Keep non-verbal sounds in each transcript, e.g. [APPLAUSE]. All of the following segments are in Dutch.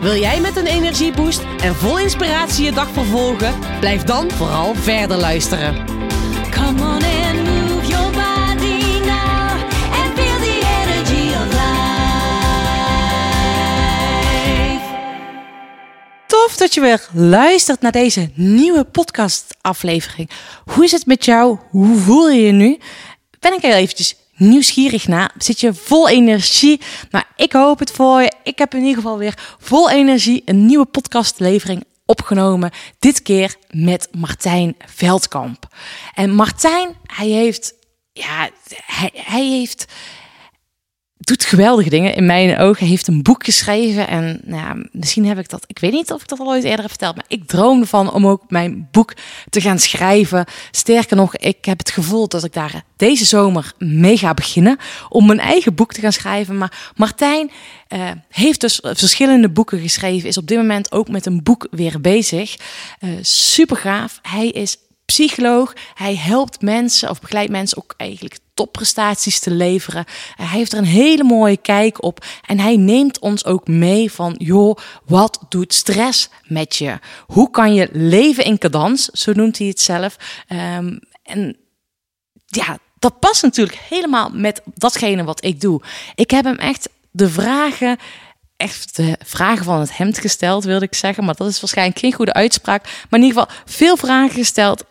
Wil jij met een energieboost en vol inspiratie je dag vervolgen? Blijf dan vooral verder luisteren. Come on and move your body now and feel the energy of life. Tof dat je weer luistert naar deze nieuwe podcastaflevering. Hoe is het met jou? Hoe voel je je nu? Ben ik heel eventjes nieuwsgierig naar? Zit je vol energie? Nou, ik hoop het voor je. Ik heb in ieder geval weer vol energie een nieuwe podcastlevering opgenomen. Dit keer met Martijn Veldkamp. En Martijn, hij heeft, ja, hij, hij heeft doet geweldige dingen in mijn ogen. Heeft een boek geschreven en nou ja, misschien heb ik dat, ik weet niet of ik dat al ooit eerder heb verteld, maar ik droomde van om ook mijn boek te gaan schrijven. Sterker nog, ik heb het gevoel dat ik daar deze zomer mee ga beginnen om mijn eigen boek te gaan schrijven. Maar Martijn eh, heeft dus verschillende boeken geschreven, is op dit moment ook met een boek weer bezig. Eh, super gaaf. Hij is psycholoog. Hij helpt mensen of begeleidt mensen ook eigenlijk topprestaties te leveren. Hij heeft er een hele mooie kijk op en hij neemt ons ook mee van joh, wat doet stress met je? Hoe kan je leven in cadans? Zo noemt hij het zelf. Ehm, en ja, dat past natuurlijk helemaal met datgene wat ik doe. Ik heb hem echt de vragen echt de vragen van het hemd gesteld, wilde ik zeggen. Maar dat is waarschijnlijk geen goede uitspraak. Maar in ieder geval veel vragen gesteld.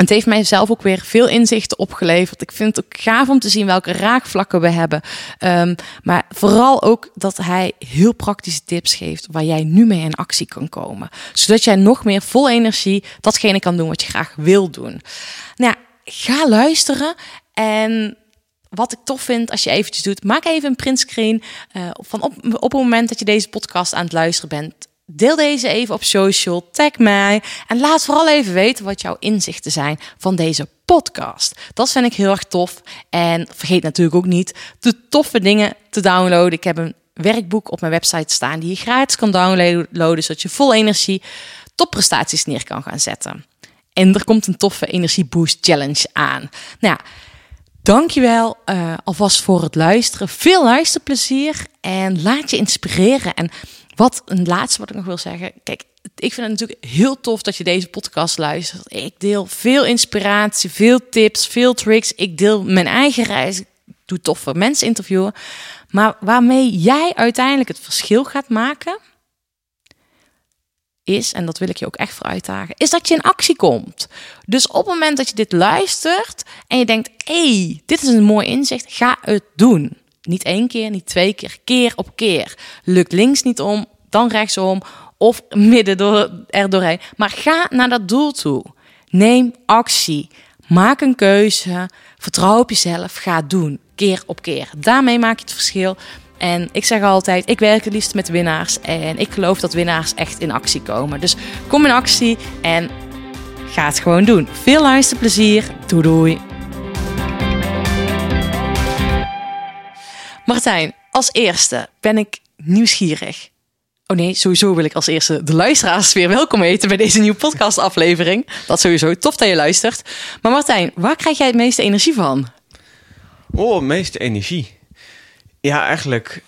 Het heeft mij zelf ook weer veel inzichten opgeleverd. Ik vind het ook gaaf om te zien welke raakvlakken we hebben. Um, maar vooral ook dat hij heel praktische tips geeft waar jij nu mee in actie kan komen. Zodat jij nog meer vol energie datgene kan doen wat je graag wil doen. Nou, ga luisteren en wat ik tof vind als je eventjes doet, maak even een printscreen uh, van op, op het moment dat je deze podcast aan het luisteren bent. Deel deze even op social, tag mij en laat vooral even weten wat jouw inzichten zijn van deze podcast. Dat vind ik heel erg tof. En vergeet natuurlijk ook niet de toffe dingen te downloaden. Ik heb een werkboek op mijn website staan die je gratis kan downloaden, zodat je vol energie topprestaties neer kan gaan zetten. En er komt een toffe energieboost challenge aan. Nou ja, Dankjewel uh, alvast voor het luisteren. Veel luisterplezier en laat je inspireren. En wat een laatste wat ik nog wil zeggen. Kijk, ik vind het natuurlijk heel tof dat je deze podcast luistert. Ik deel veel inspiratie, veel tips, veel tricks. Ik deel mijn eigen reis. Ik doe toffe mensen interviewen. Maar waarmee jij uiteindelijk het verschil gaat maken, is, en dat wil ik je ook echt voor uitdagen, is dat je in actie komt. Dus op het moment dat je dit luistert en je denkt, hé, hey, dit is een mooi inzicht, ga het doen. Niet één keer, niet twee keer, keer op keer. Lukt links niet om, dan rechtsom of midden door, er doorheen. Maar ga naar dat doel toe. Neem actie. Maak een keuze. Vertrouw op jezelf. Ga doen. Keer op keer. Daarmee maak je het verschil. En ik zeg altijd, ik werk het liefst met winnaars. En ik geloof dat winnaars echt in actie komen. Dus kom in actie en ga het gewoon doen. Veel luisterplezier. Doei doei. Martijn, als eerste ben ik nieuwsgierig. Oh nee, sowieso wil ik als eerste de luisteraars weer welkom heten bij deze nieuwe podcastaflevering. Dat sowieso tof dat je luistert. Maar Martijn, waar krijg jij het meeste energie van? Oh, meeste energie. Ja, eigenlijk.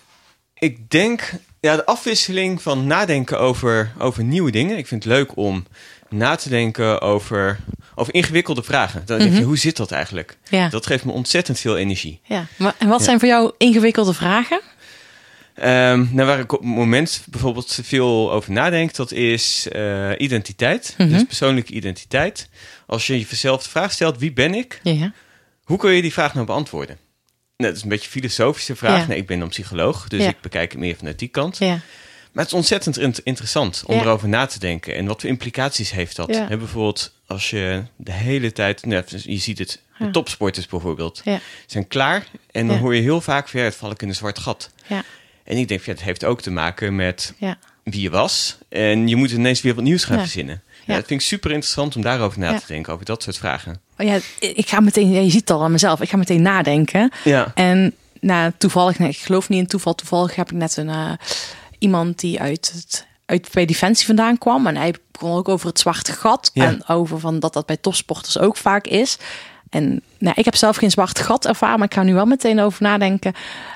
Ik denk. Ja, de afwisseling van nadenken over, over nieuwe dingen. Ik vind het leuk om na te denken over, over ingewikkelde vragen. Dan denk je, hoe zit dat eigenlijk? Ja. Dat geeft me ontzettend veel energie. Ja, maar en wat zijn voor jou ingewikkelde vragen? Ehm, nou, waar ik op het moment bijvoorbeeld veel over nadenk, dat is eh, identiteit. Mhm. Dus persoonlijke identiteit. Als je jezelf de vraag stelt, wie ben ik? Ja. Hoe kun je die vraag nou beantwoorden? Nou, dat is een beetje een filosofische vraag. Ja. Nee, ik ben dan psycholoog, dus Ja. ik bekijk het meer vanuit die kant. Ja. Maar het is ontzettend int- interessant om erover na te denken. En wat voor implicaties heeft dat? Ja. Hè, bijvoorbeeld als je de hele tijd... Nou, je ziet het, de topsporters bijvoorbeeld, Ja. zijn klaar. En dan Ja. hoor je heel vaak, van, ja, het val ik in een zwart gat. Ja. En ik denk, ja, het heeft ook te maken met wie je was. En je moet ineens weer wat nieuws gaan verzinnen. Ja, dat vind ik super interessant om daarover na te denken, over dat soort vragen. Oh ja, ik ga meteen, je ziet het al aan mezelf, ik ga meteen nadenken. Ja, En nou, toevallig, nee, ik geloof niet in toeval, toevallig heb ik net een, eh, iemand die uit, het, uit bij Defensie vandaan kwam. En hij begon ook over het zwarte gat. Ja. En over van dat dat bij topsporters ook vaak is. En nou, ik heb zelf geen zwart gat ervaren, maar ik ga nu wel meteen over nadenken.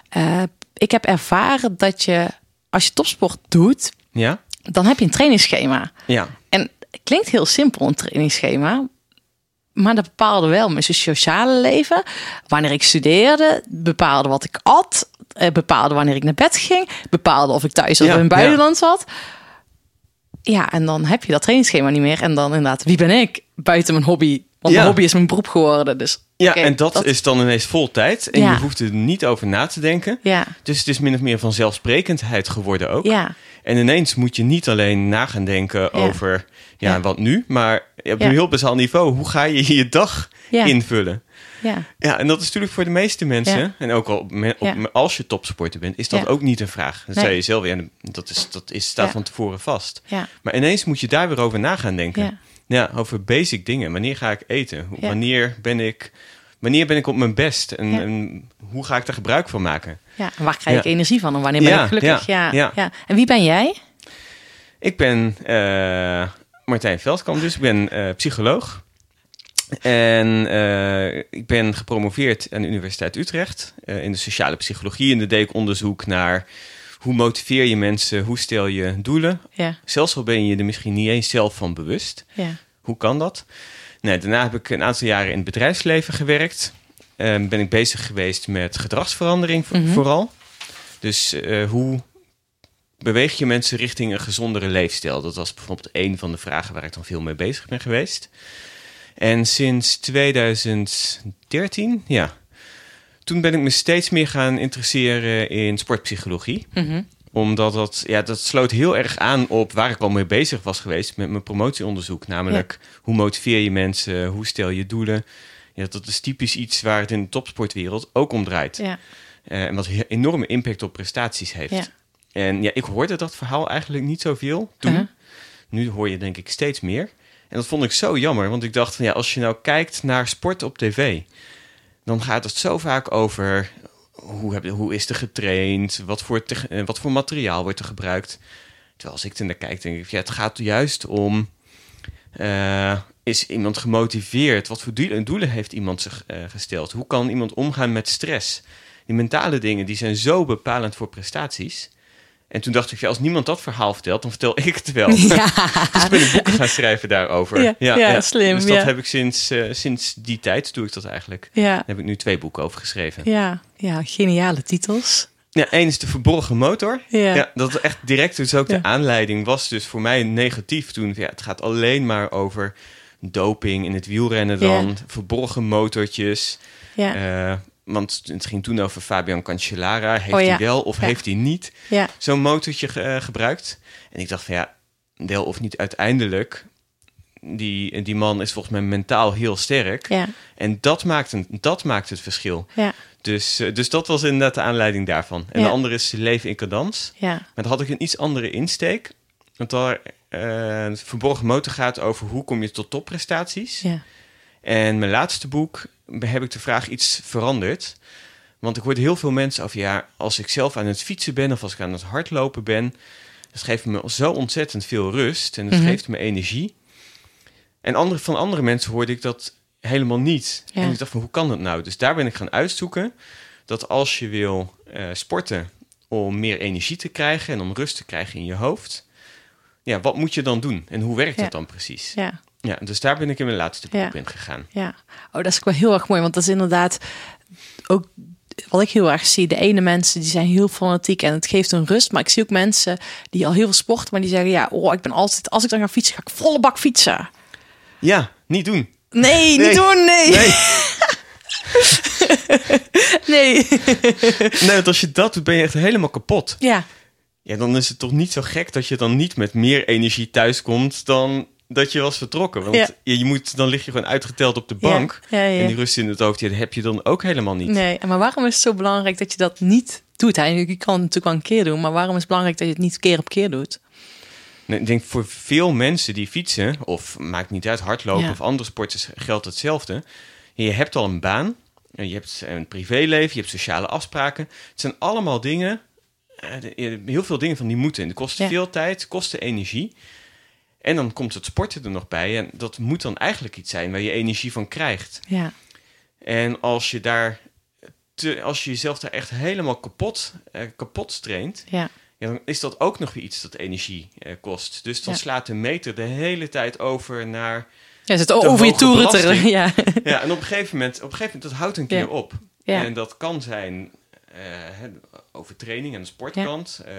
Eh, ik heb ervaren dat je, als je topsport doet, ja, dan heb je een trainingsschema. ja, En het klinkt heel simpel, een trainingsschema. Maar dat bepaalde wel mijn sociale leven. Wanneer ik studeerde, bepaalde wat ik at. eh, Bepaalde wanneer ik naar bed ging. Bepaalde of ik thuis of Ja, in het ja. buitenland zat. Ja, en dan heb je dat trainingsschema niet meer. En dan inderdaad, wie ben ik buiten mijn hobby? Want Ja. mijn hobby is mijn beroep geworden. Dus ja en dat, is dan ineens vol tijd. En Ja. je hoeft er niet over na te denken. Ja, Dus het is min of meer van zelfsprekendheid geworden ook. ja, En ineens moet je niet alleen na gaan denken over ja, wat nu, maar op een heel bazaal niveau, hoe ga je je dag Ja. invullen? Ja, Ja, en dat is natuurlijk voor de meeste mensen, Ja. en ook al op- als je topsporter bent, is dat ook niet een vraag. Dan Nee. zei je zelf, ja, dat, is, dat is, staat van tevoren vast. ja, Maar ineens moet je daar weer over na gaan denken. Ja. Over basic dingen. Wanneer ga ik eten? Wanneer, ben ik, wanneer ben ik op mijn best? En, Ja. en hoe ga ik daar gebruik van maken? ja. En waar krijg ik Ja. energie van? En wanneer ben Ja, ik gelukkig? ja, Ja, ja. ja. En wie ben jij? Ik ben eh, Martijn Veldkamp, dus ik ben eh, psycholoog. En eh, ik ben gepromoveerd aan de Universiteit Utrecht eh, in de sociale psychologie. En daar deed ik onderzoek naar hoe motiveer je mensen, hoe stel je doelen. Ja, Zelfs al ben je er misschien niet eens zelf van bewust. ja, Hoe kan dat? Nee, daarna heb ik een aantal jaren in het bedrijfsleven gewerkt. En ben ik bezig geweest met gedragsverandering Mhm. vooral. Dus eh, hoe beweeg je mensen richting een gezondere leefstijl? Dat was bijvoorbeeld een van de vragen waar ik dan veel mee bezig ben geweest. En sinds 2013, ja, toen ben ik me steeds meer gaan interesseren in sportpsychologie Mhm. omdat dat, ja, dat sloot heel erg aan op waar ik al mee bezig was geweest met mijn promotieonderzoek. Namelijk, hoe motiveer je mensen? Hoe stel je doelen? Ja, dat is typisch iets waar het in de topsportwereld ook om draait. ja, Eh, en wat enorme impact op prestaties heeft. Ja. En ja, ik hoorde dat verhaal eigenlijk niet zoveel toen. Uh-huh. Nu hoor je denk ik steeds meer. En dat vond ik zo jammer, want ik dacht van ja, als je nou kijkt naar sport op tv, dan gaat het zo vaak over hoe, heb, hoe is er getraind, wat voor, eh, wat voor materiaal wordt er gebruikt. Terwijl als ik er naar kijk, denk ik, ja, het gaat juist om, eh, is iemand gemotiveerd? Wat voor doelen, doelen heeft iemand zich eh, gesteld? Hoe kan iemand omgaan met stress? Die mentale dingen, die zijn zo bepalend voor prestaties. En toen dacht ik, ja, als niemand dat verhaal vertelt, dan vertel ik het wel. [LAUGHS] ja. Dus ben ik boeken gaan schrijven daarover. Ja, ja, slim, Dus dat heb ik sinds, eh, sinds die tijd, doe ik dat eigenlijk. Ja, Daar heb ik nu twee boeken over geschreven. ja, ja, geniale titels. Ja, één is de verborgen motor. Ja. dat is echt direct dus ook de aanleiding was dus voor mij negatief toen. Ja, het gaat alleen maar over doping in het wielrennen dan, verborgen motortjes. Ja, Eh, want het ging toen over Fabian Cancellara. Heeft Oh ja. hij wel of Ja. heeft hij niet ja, zo'n motortje ge- eh, gebruikt? En ik dacht van ja, wel of niet uiteindelijk. Die, die man is volgens mij mentaal heel sterk. ja, En dat maakt, een, dat maakt het verschil. ja, Dus, eh, dus dat was inderdaad de aanleiding daarvan. En de andere is leven in cadans. ja, Maar dan had ik een iets andere insteek. Want daar eh, verborgen motor gaat over hoe kom je tot topprestaties. ja, En mijn laatste boek heb ik de vraag iets veranderd. Want ik hoorde heel veel mensen over, ja, als ik zelf aan het fietsen ben of als ik aan het hardlopen ben, dat geeft me zo ontzettend veel rust en het Mhm. geeft me energie. En andere, van andere mensen hoorde ik dat helemaal niet. Ja. En ik dacht van, hoe kan dat nou? Dus daar ben ik gaan uitzoeken dat als je wil eh, sporten om meer energie te krijgen en om rust te krijgen in je hoofd, ja, wat moet je dan doen? En hoe werkt Ja. dat dan precies? ja, Ja, dus daar ben ik in mijn laatste boek in gegaan. ja. Oh, dat is ook wel heel erg mooi, want dat is inderdaad ook wat ik heel erg zie. De ene mensen die zijn heel fanatiek en het geeft hun rust, maar ik zie ook mensen die al heel veel sporten, maar die zeggen ja, oh, ik ben altijd als ik dan ga fietsen, ga ik volle bak fietsen. Ja, niet doen. Nee, [LAUGHS] Nee. niet doen, nee. Nee, [LAUGHS] Nee. nee, want als je dat doet, ben je echt helemaal kapot. Ja, Ja, dan is het toch niet zo gek dat je dan niet met meer energie thuiskomt dan dat je was vertrokken. Want Ja. je, je moet, dan lig je gewoon uitgeteld op de bank. Ja, ja, ja. En die rust in het hoofd, die heb je dan ook helemaal niet. nee. Maar waarom is het zo belangrijk dat je dat niet doet? Hè? Je kan het natuurlijk wel een keer doen, maar waarom is het belangrijk dat je het niet keer op keer doet? Nee, Ik denk voor veel mensen die fietsen, of maakt niet uit, hardlopen of andere sporten, geldt hetzelfde. Je hebt al een baan, je hebt een privéleven, je hebt sociale afspraken. Het zijn allemaal dingen, eh, heel veel dingen van die moeten. En het kost Ja. veel tijd, kosten energie. En dan komt het sporten er nog bij. En dat moet dan eigenlijk iets zijn waar je energie van krijgt. Ja, En als je daar te, als je jezelf daar echt helemaal kapot, eh, kapot traint, ja, ja, dan is dat ook nog weer iets dat energie eh, kost. Dus dan Ja. slaat de meter de hele tijd over naar. ja Te over je toeren. [LAUGHS] Ja, Ja, en op een gegeven moment, op een gegeven moment dat houdt een keer op. En dat kan zijn eh, hè, overtraining aan de sportkant, eh,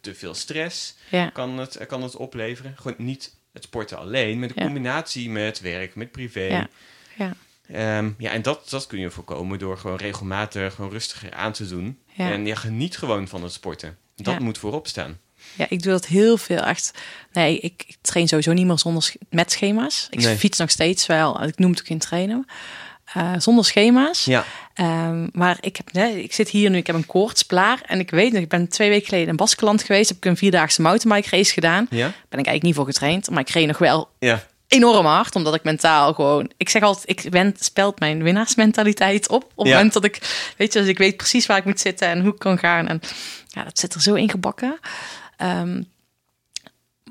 te veel stress ja, kan het, kan het opleveren. Gewoon niet het sporten alleen, maar de combinatie met werk, met privé. ja, ja. Ehm, ja, en dat, dat kun je voorkomen door gewoon regelmatig gewoon rustiger aan te doen. Ja. En ja, geniet gewoon van het sporten. Dat Ja. moet voorop staan. Ja, ik doe dat heel veel. Echt. Nee, ik, ik train sowieso niet meer zonder met schema's. Ik Nee. fiets nog steeds wel. Ik noem het ook geen trainen. Eh, zonder schema's. Ja, Ehm, maar ik, heb, nee, ik zit hier nu, ik heb een koortsplaar. En ik weet nog, ik ben twee weken geleden in Baskeland geweest. Heb ik een vierdaagse mountainbike race gedaan. ja, Ben ik eigenlijk niet voor getraind. Maar ik reed nog wel ja. enorm hard. Omdat ik mentaal gewoon... Ik zeg altijd, ik ben, spelt mijn winnaarsmentaliteit op. Op het Ja. moment dat ik... Weet je, dus ik weet precies waar ik moet zitten en hoe ik kan gaan. En ja, dat zit er zo in gebakken. Ehm,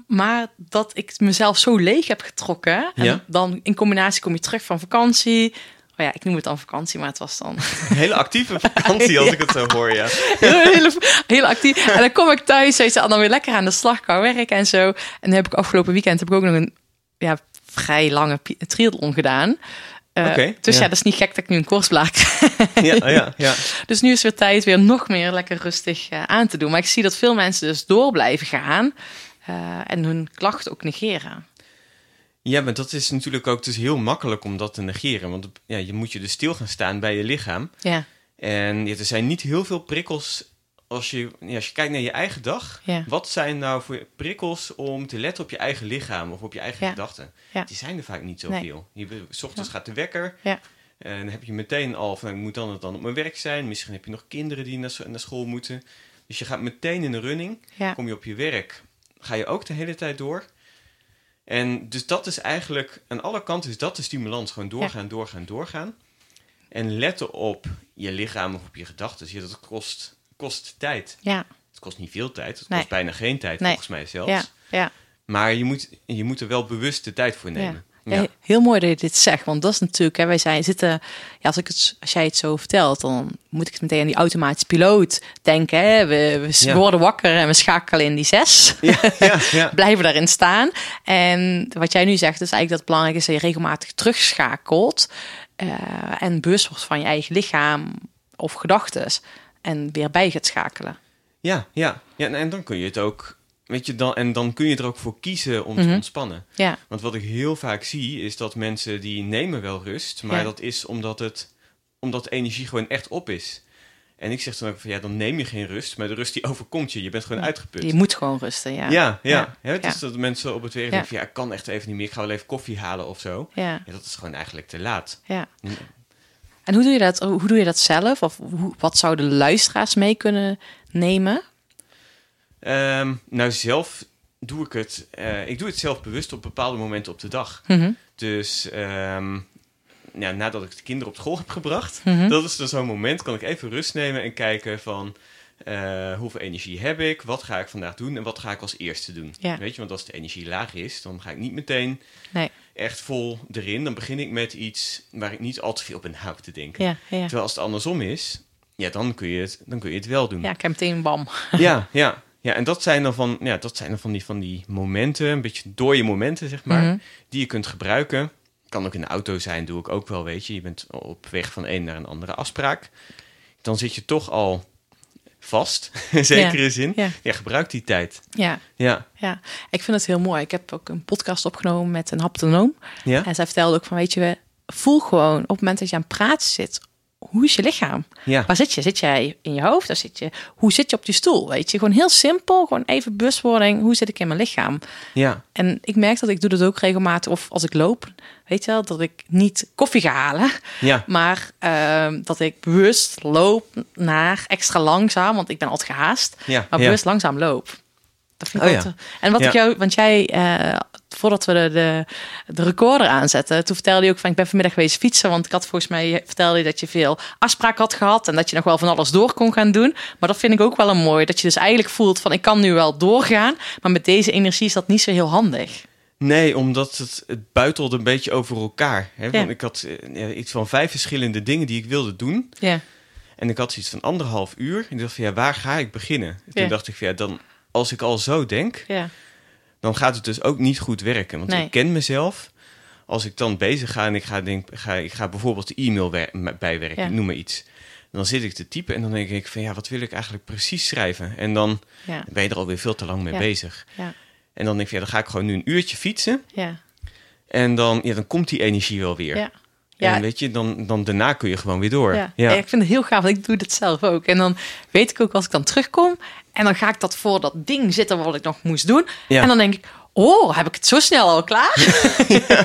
maar dat ik mezelf zo leeg heb getrokken. En Ja. dan in combinatie kom je terug van vakantie. Oh ja, ik noem het dan vakantie, maar het was dan Een hele actieve vakantie als [LAUGHS] ik het zo hoor, ja. heel, heel, heel actief. En dan kom ik thuis, weet je, dan weer lekker aan de slag kan werken en zo. En dan heb ik afgelopen weekend heb ik ook nog een ja, vrij lange triathlon gedaan. Oké, dus ja. ja. dat is niet gek dat ik nu een koersblaak krijg. [LAUGHS] Ja, ja, ja. [LAUGHS] Dus nu is weer tijd weer nog meer lekker rustig eh, aan te doen. Maar ik zie dat veel mensen dus door blijven gaan eh, en hun klachten ook negeren. Ja, maar dat is natuurlijk ook dus heel makkelijk om dat te negeren. Want ja, je moet je dus stil gaan staan bij je lichaam. Ja, En ja, er zijn niet heel veel prikkels als je, ja, als je kijkt naar je eigen dag. Ja. Wat zijn nou voor prikkels om te letten op je eigen lichaam of op je eigen gedachten? Ja. Die zijn er vaak niet Nee. zoveel. Je, be- s ochtends gaat de wekker ja, en dan heb je meteen al van, ik moet dan het dan op mijn werk zijn. Misschien heb je nog kinderen die naar, naar school moeten. Dus je gaat meteen in de running. ja, Kom je op je werk, ga je ook de hele tijd door. En dus dat is eigenlijk, aan alle kanten is dat de stimulans. Gewoon doorgaan, doorgaan, doorgaan. En letten op je lichaam of op je gedachten. Ja, dat kost, kost tijd. ja, Het kost niet veel tijd. Het Nee. kost bijna geen tijd, Nee. volgens mij zelfs. ja, ja. Maar je moet, je moet er wel bewust de tijd voor nemen. Ja. Heel mooi dat je dit zegt, want dat is natuurlijk, hè, wij zijn zitten, ja, als, ik het, als jij het zo vertelt, dan moet ik het meteen aan die automatische piloot denken. Hè? We, we Ja. worden wakker en we schakelen in die zes, Ja, ja, ja. [LAUGHS] blijven daarin staan. En wat jij nu zegt, is eigenlijk dat het belangrijk is dat je regelmatig terugschakelt eh, en bewust wordt van je eigen lichaam of gedachten en weer bij gaat schakelen. ja, ja. ja en dan kun je het ook, weet je, dan, en dan kun je er ook voor kiezen om Mhm. te ontspannen. Ja, Want wat ik heel vaak zie, is dat mensen die nemen wel rust, maar Ja. dat is omdat, het, omdat de energie gewoon echt op is. En ik zeg dan ook van ja, dan neem je geen rust, maar de rust die [LAUGHS] overkomt je. Je bent gewoon uitgeput. je moet gewoon rusten, ja. ja, ja. Ja. het is dat mensen op het werk Ja. denken van ja, ik kan echt even niet meer. Ik ga wel even koffie halen of zo. Ja, dat is gewoon eigenlijk te laat. ja. En hoe doe je dat, hoe doe je dat zelf? Of hoe, wat zouden de luisteraars mee kunnen nemen? Ehm, nou, zelf doe ik het. eh, ik doe het zelf bewust op bepaalde momenten op de dag. Mhm. Dus ja, nadat ik de kinderen op school heb gebracht, Mhm. dat is dan zo'n moment, kan ik even rust nemen en kijken van eh, hoeveel energie heb ik, wat ga ik vandaag doen en wat ga ik als eerste doen. Ja. Weet je, want als de energie laag is, dan ga ik niet meteen Nee. echt vol erin. Dan begin ik met iets waar ik niet al te veel op na [LAUGHS] hoef te denken. Ja, ja. Terwijl als het andersom is, ja, dan kun je het, dan kun je het wel doen. ja, ik heb meteen een bam. Ja, ja. Ja, en dat zijn dan van, ja, dat zijn dan van, die, van die momenten, een beetje dode momenten, zeg maar, Mhm. die je kunt gebruiken. Kan ook in de auto zijn, doe ik ook wel, weet je. Je bent op weg van een naar een andere afspraak. Dan zit je toch al vast, [LAUGHS] in zekere zin. Ja. Ja, gebruik die tijd. Ja, Ja, ja. Ik vind het heel mooi. Ik heb ook een podcast opgenomen met een haptonoom. ja, En zij vertelde ook van, weet je, voel gewoon op het moment dat je aan het praten zit, hoe is je lichaam? ja. Waar zit je? Zit jij in je hoofd? Of zit je, hoe zit je op die stoel? Weet je, gewoon heel simpel, gewoon even bewustwording. Hoe zit ik in mijn lichaam? ja. En ik merk dat ik doe dat ook regelmatig. Of als ik loop, weet je wel, dat ik niet koffie ga halen. Ja, [LAUGHS] Maar ehm, dat ik bewust loop naar extra langzaam. Want ik ben altijd gehaast. ja, Maar bewust langzaam loop. Dat vind ik Oh, ja. En wat Ja. ik jou, want jij, eh, voordat we de, de, de recorder aanzetten, toen vertelde je ook van ik ben vanmiddag geweest fietsen, want ik had volgens mij vertelde je dat je veel afspraken had gehad en dat je nog wel van alles door kon gaan doen. Maar dat vind ik ook wel een mooi, dat je dus eigenlijk voelt van ik kan nu wel doorgaan, maar met deze energie is dat niet zo heel handig. Nee, omdat het, het buitelde een beetje over elkaar. Hè? Ja. Want ik had eh, ja, iets van vijf verschillende dingen die ik wilde doen. Ja, En ik had zoiets van anderhalf uur. En ik dacht van, ja, waar ga ik beginnen? En Toen dacht ik van, ja, dan, als ik al zo denk, ja, dan gaat het dus ook niet goed werken. Want Nee. ik ken mezelf. Als ik dan bezig ga en ik ga, denk, ga, ik ga bijvoorbeeld de e-mail bijwerken, Ja. noem maar iets. Dan zit ik te typen en dan denk ik van, ja, wat wil ik eigenlijk precies schrijven? En dan ja, ben je er alweer veel te lang mee bezig. ja, En dan denk ik van, ja, dan ga ik gewoon nu een uurtje fietsen. ja, En dan, ja, dan komt die energie wel weer. Ja. En weet je, dan, dan daarna kun je gewoon weer door. Ja. Ja. Ik vind het heel gaaf, want ik doe het zelf ook. En dan weet ik ook als ik dan terugkom en dan ga ik dat voor dat ding zitten wat ik nog moest doen. Ja. En dan denk ik, oh, heb ik het zo snel al klaar? [LAUGHS] Ja,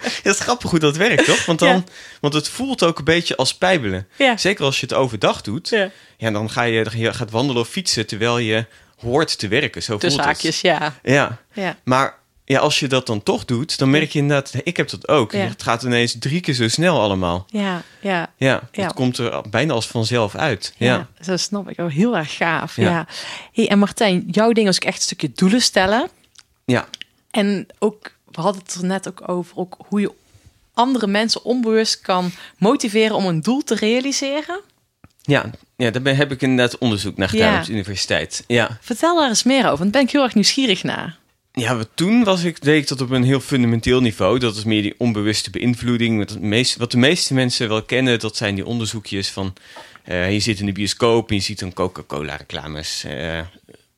het is grappig hoe dat werkt, toch? Want, dan, want het voelt ook een beetje als pijbelen. Ja. Zeker als je het overdag doet. Ja. Ja. dan ga je, je gaat wandelen of fietsen terwijl je hoort te werken. Zo Tussen voelt haakjes, het. ja. Ja, ja. maar ja, als je dat dan toch doet, dan merk je inderdaad... Ik heb dat ook. Ja. Het gaat ineens drie keer zo snel allemaal. Ja, ja. Ja, Ja. het komt er bijna als vanzelf uit. Ja, Ja, zo snap ik. Oh, heel erg gaaf. Ja. Hey, en Martijn, jouw ding is ook echt een stukje doelen stellen. ja. En ook, we hadden het er net ook over, ook hoe je andere mensen onbewust kan motiveren om een doel te realiseren. ja. ja daar heb ik inderdaad onderzoek naar gedaan op de universiteit. Ja. Vertel daar eens meer over, want daar ben ik heel erg nieuwsgierig naar. Ja, toen was ik, deed ik dat op een heel fundamenteel niveau. Dat is meer die onbewuste beïnvloeding. Wat, meest, wat de meeste mensen wel kennen, dat zijn die onderzoekjes van... eh, je zit in de bioscoop en je ziet een Coca-Cola reclames. Eh,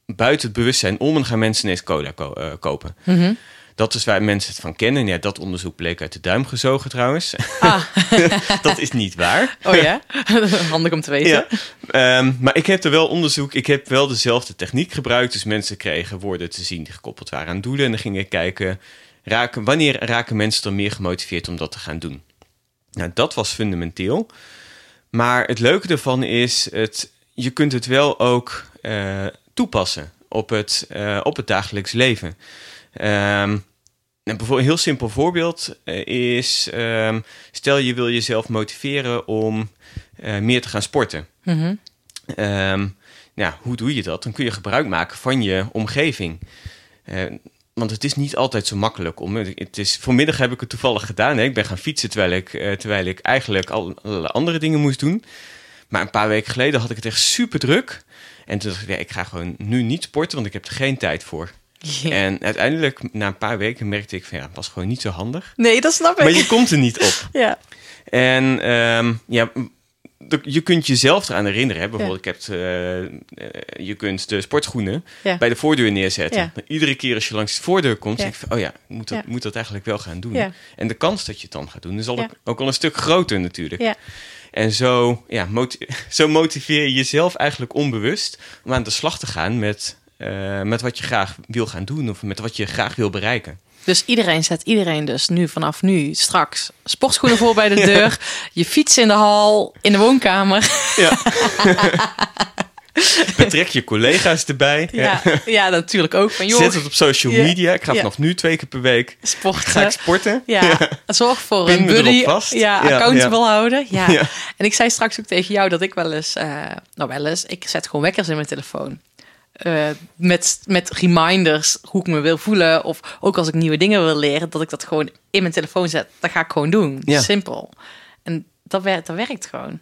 buiten het bewustzijn om en dan gaan mensen ineens cola eh, kopen. Dat is waar mensen het van kennen. Ja, dat onderzoek bleek uit de duim gezogen trouwens. Ah, [LAUGHS] dat is niet waar. oh ja? [LAUGHS] Handig om te weten. Ja, ehm, maar ik heb er wel onderzoek. Ik heb wel dezelfde techniek gebruikt. Dus mensen kregen woorden te zien die gekoppeld waren aan doelen. En dan ging ik kijken, raken, wanneer raken mensen dan meer gemotiveerd om dat te gaan doen? Nou, dat was fundamenteel. Maar het leuke ervan is, het, je kunt het wel ook eh, toepassen op het, eh, op het dagelijks leven. Ehm, een heel simpel voorbeeld eh, is, ehm, stel je wil jezelf motiveren om eh, meer te gaan sporten. Ehm, nou, hoe doe je dat? Dan kun je gebruik maken van je omgeving. Eh, want het is niet altijd zo makkelijk om. Het is, vanmiddag heb ik het toevallig gedaan. Hè. Ik ben gaan fietsen terwijl ik, terwijl ik eigenlijk al allerlei andere dingen moest doen. Maar een paar weken geleden had ik het echt super druk. En toen dacht ik, ja, ik ga gewoon nu niet sporten, want ik heb er geen tijd voor. En uiteindelijk, na een paar weken, merkte ik van ja, het was gewoon niet zo handig. Nee, dat snap ik. Maar je komt er niet op. Ja. En ehm, ja, je kunt jezelf eraan herinneren. Hè? Bijvoorbeeld, ik heb, eh, eh, je kunt de sportschoenen Ja. bij de voordeur neerzetten. Ja. Iedere keer als je langs de voordeur komt, denk ik van, oh ja, moet dat, moet dat eigenlijk wel gaan doen. En de kans dat je het dan gaat doen, is al ook, al een stuk groter natuurlijk. Ja. En zo, ja, moti- [LAUGHS] zo motiveer je jezelf eigenlijk onbewust om aan de slag te gaan met, eh, met wat je graag wil gaan doen of met wat je graag wil bereiken. Dus iedereen zet iedereen dus nu vanaf nu straks sportschoenen voor bij de [LAUGHS] deur, je fiets in de hal, in de woonkamer. Ja. [LAUGHS] Betrek je collega's erbij. Ja, ja natuurlijk ook. Van joh, Zet het op social media. Ik ga vanaf nu twee keer per week sporten. ga ik sporten. Ja, zorg voor Pin een buddy. vast. Ja, accountable houden. Ja. Ja. En ik zei straks ook tegen jou dat ik wel eens, eh, nou wel eens, ik zet gewoon wekkers in mijn telefoon. Eh, met, met reminders hoe ik me wil voelen. Of ook als ik nieuwe dingen wil leren, dat ik dat gewoon in mijn telefoon zet. Dat ga ik gewoon doen. Ja. Simpel. En dat werkt, dat werkt gewoon.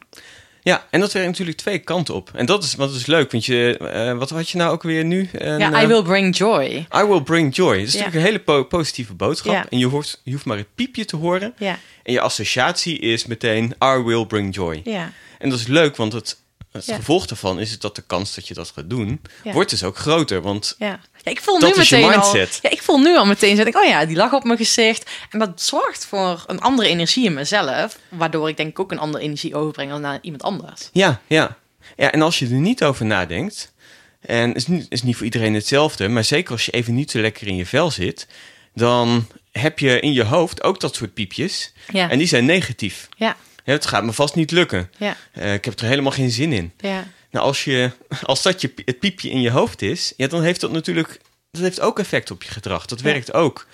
Ja, en dat werkt natuurlijk twee kanten op. En dat is wat is leuk, want je, eh, wat had je nou ook weer nu? Een, ja, eh, I will bring joy. I will bring joy. Dat is Ja. natuurlijk een hele po- positieve boodschap. Ja. En je hoeft, je hoeft maar het piepje te horen. Ja, En je associatie is meteen I will bring joy. ja, En dat is leuk, want het, het Ja. gevolg daarvan is dat de kans dat je dat gaat doen, Ja. wordt dus ook groter. Want ja. ja ik voel Dat nu is je meteen al. mindset. Ja, ik voel nu al meteen. Zeg ik, oh ja, die lach op mijn gezicht. En dat zorgt voor een andere energie in mezelf. Waardoor ik denk ik ook een andere energie overbreng dan naar iemand anders. Ja, ja. ja, en als je er niet over nadenkt, en het is niet, is niet voor iedereen hetzelfde, maar zeker als je even niet zo lekker in je vel zit, dan heb je in je hoofd ook dat soort piepjes. En die zijn negatief. Ja, Ja, het gaat me vast niet lukken. ja, Eh, ik heb er helemaal geen zin in. ja. Nou, als, je, als dat je, het piepje in je hoofd is, ja, dan heeft dat natuurlijk dat heeft ook effect op je gedrag. Dat werkt ook.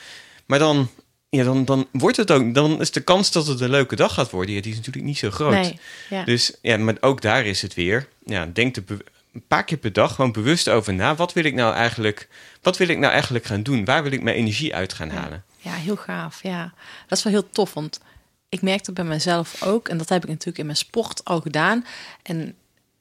Maar dan, ja, dan, dan wordt het ook, dan is de kans dat het een leuke dag gaat worden, ja, die is natuurlijk niet zo groot. Nee, ja. Dus ja, maar ook daar is het weer. Ja, denk er een paar keer per dag gewoon bewust over na. Wat wil ik nou eigenlijk, wat wil ik nou eigenlijk gaan doen? Waar wil ik mijn energie uit gaan halen? Ja, heel gaaf. Ja, dat is wel heel tof. Want ik merkte bij mezelf ook, en dat heb ik natuurlijk in mijn sport al gedaan. En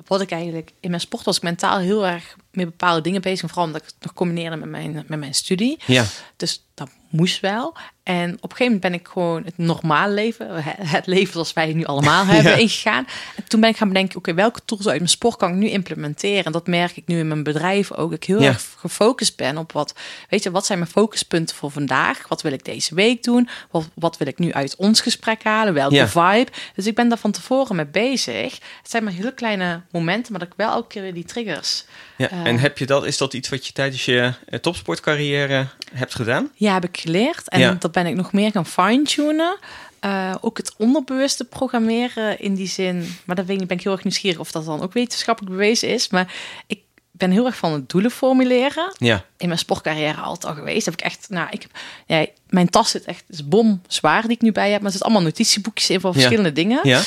wat ik eigenlijk in mijn sport was ik mentaal heel erg met bepaalde dingen bezig. Vooral omdat ik het nog combineerde met mijn, met mijn studie. Ja, Dus dat moest wel. En op een gegeven moment ben ik gewoon het normale leven, het leven zoals wij het nu allemaal [LAUGHS] hebben, Ja. ingegaan. En toen ben ik gaan bedenken, oké, welke tools uit mijn sport kan ik nu implementeren? En dat merk ik nu in mijn bedrijf ook. Ik heel Ja. erg gefocust ben op wat, weet je, wat zijn mijn focuspunten voor vandaag? Wat wil ik deze week doen? Wat, wat wil ik nu uit ons gesprek halen? Welke Ja. vibe? Dus ik ben daar van tevoren mee bezig. Het zijn maar hele kleine momenten, maar dat ik wel elke keer weer die triggers ja. Eh. en heb je dat, is dat iets wat je tijdens je eh, topsportcarrière hebt gedaan? Ja, heb ik geleerd. En Ja. dat ben ik nog meer gaan fine-tunen. Eh, ook het onderbewuste programmeren in die zin. Maar dat weet ik niet, ben ik heel erg nieuwsgierig of dat dan ook wetenschappelijk bewezen is. Maar ik ben heel erg van het doelen formuleren. Ja, In mijn sportcarrière altijd al geweest. Heb ik echt, nou, ik heb, ja, mijn tas zit echt, is bom zwaar die ik nu bij heb. Maar er zitten allemaal notitieboekjes in van Ja. verschillende dingen. ja,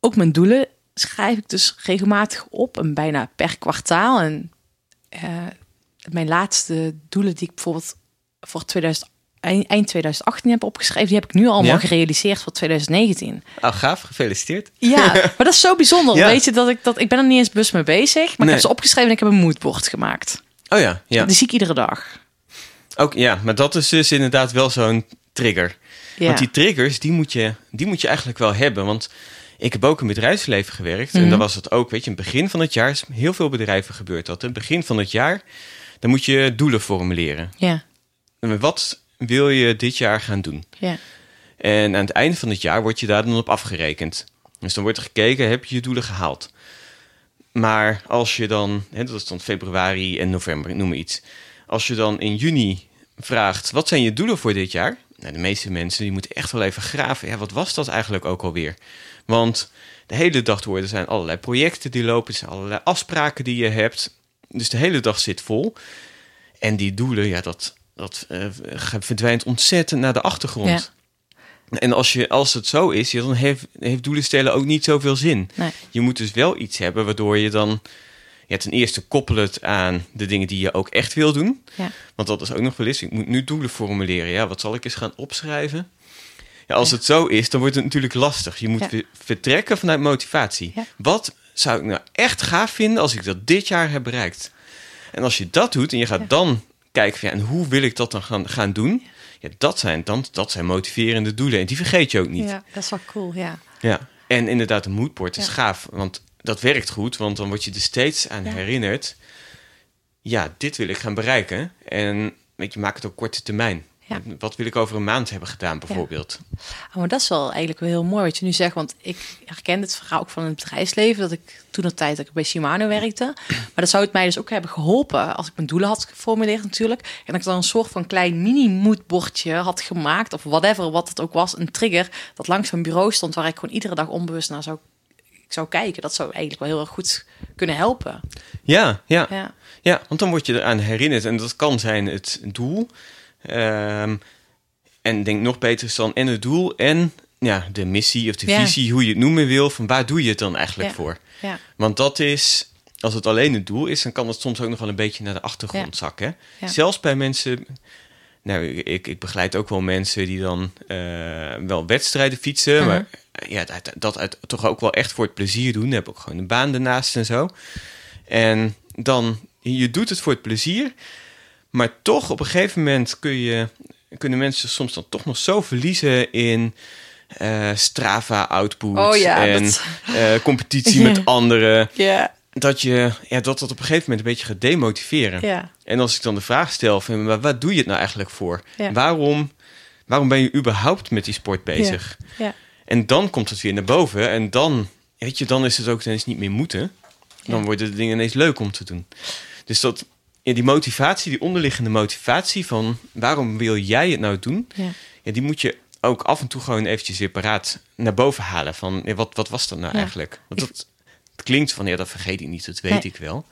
Ook mijn doelen schrijf ik dus regelmatig op. En bijna per kwartaal. En eh, mijn laatste doelen die ik bijvoorbeeld voor 2000, eind eind 2018 heb opgeschreven, die heb ik nu allemaal Ja. gerealiseerd voor 2019. oh, gaaf, gefeliciteerd. Ja, [LAUGHS] maar dat is zo bijzonder. Ja. Weet je dat ik dat ik ben er niet eens bewust mee bezig, maar ik heb ze opgeschreven en ik heb een moodboard gemaakt. Oh ja, ja. Die zie ik iedere dag. Ook, ja, maar dat is dus inderdaad wel zo'n trigger. Ja. Want die triggers, die moet, je, die moet je eigenlijk wel hebben. Want ik heb ook in bedrijfsleven gewerkt. En Mhm. dan was het ook, weet je, in het begin van het jaar... is heel veel bedrijven gebeurt dat. In het begin van het jaar, dan moet je doelen formuleren. ja, En Wat wil je dit jaar gaan doen? ja, En aan het einde van het jaar word je daar dan op afgerekend. Dus dan wordt er gekeken, heb je je doelen gehaald? Maar als je dan, hè, dat is dan februari en november, noem maar iets. Als je dan in juni vraagt, wat zijn je doelen voor dit jaar? Nou, de meeste mensen die moeten echt wel even graven. Ja, wat was dat eigenlijk ook alweer? Want de hele dag door, er zijn allerlei projecten die lopen, er zijn allerlei afspraken die je hebt. Dus de hele dag zit vol. En die doelen, ja, dat, dat eh, verdwijnt ontzettend naar de achtergrond. Ja. En als, je, als het zo is, dan heeft, heeft doelen stellen ook niet zoveel zin. nee, Je moet dus wel iets hebben waardoor je dan ja, ten eerste koppel het aan de dingen die je ook echt wil doen. ja, Want dat is ook nog wel eens. Ik moet nu doelen formuleren. Ja, wat zal ik eens gaan opschrijven? Ja, als het zo is, dan wordt het natuurlijk lastig. Je moet Ja. vertrekken vanuit motivatie. Wat zou ik nou echt gaaf vinden als ik dat dit jaar heb bereikt? En als je dat doet en je gaat dan kijken van, ja, en hoe wil ik dat dan gaan, gaan doen? Ja, dat zijn, dan, dat zijn motiverende doelen. En die vergeet je ook niet. ja, dat is wel cool, ja. Ja, en inderdaad, een moodboard is Ja. gaaf. Want dat werkt goed, want dan word je er steeds aan Ja. herinnerd. Ja, dit wil ik gaan bereiken. En weet je, maak het ook korte termijn. Ja. Wat wil ik over een maand hebben gedaan, bijvoorbeeld? Oh, maar dat is wel eigenlijk wel heel mooi wat je nu zegt. Want ik herken het verhaal ook van het bedrijfsleven. Dat ik toen de tijd dat ik bij Shimano werkte. Maar dat zou het mij dus ook hebben geholpen. Als ik mijn doelen had geformuleerd natuurlijk. En dat ik dan een soort van klein mini-moodbordje had gemaakt. Of whatever, wat het ook was. Een trigger dat langs mijn bureau stond. Waar ik gewoon iedere dag onbewust naar zou, ik zou kijken. Dat zou eigenlijk wel heel erg goed kunnen helpen. Ja, ja, Ja, ja, want dan word je eraan herinnerd. En dat kan zijn het doel. Ehm, en ik denk nog beter is dan en het doel en ja, de missie of de Ja. visie, hoe je het noemen wil. Van waar doe je het dan eigenlijk Ja. voor? ja, Want dat is, als het alleen het doel is, dan kan het soms ook nog wel een beetje naar de achtergrond zakken. Zelfs bij mensen, nou, ik, ik begeleid ook wel mensen die dan eh, wel wedstrijden fietsen, Mhm. maar eh, ja, dat, dat uit, toch ook wel echt voor het plezier doen. Heb ook gewoon een baan ernaast en zo. En dan, je doet het voor het plezier, maar toch op een gegeven moment kun je, kunnen mensen soms dan toch nog zo verliezen in eh, Strava output Oh ja, en dat- eh, competitie met [LAUGHS] anderen. Dat je ja, dat, dat op een gegeven moment een beetje gaat demotiveren. En als ik dan de vraag stel van maar wat doe je het nou eigenlijk voor? Waarom, waarom ben je überhaupt met die sport bezig? En dan komt het weer naar boven en dan, weet je, dan is het ook ineens niet meer moeten. Dan worden de dingen ineens leuk om te doen. Dus dat, ja, die motivatie, die onderliggende motivatie van waarom wil jij het nou doen? ja. Ja, die moet je ook af en toe gewoon eventjes weer paraat naar boven halen. Van ja, wat, wat was dat nou eigenlijk? Want dat, het klinkt van ja, dat vergeet ik niet, dat weet Nee. ik wel.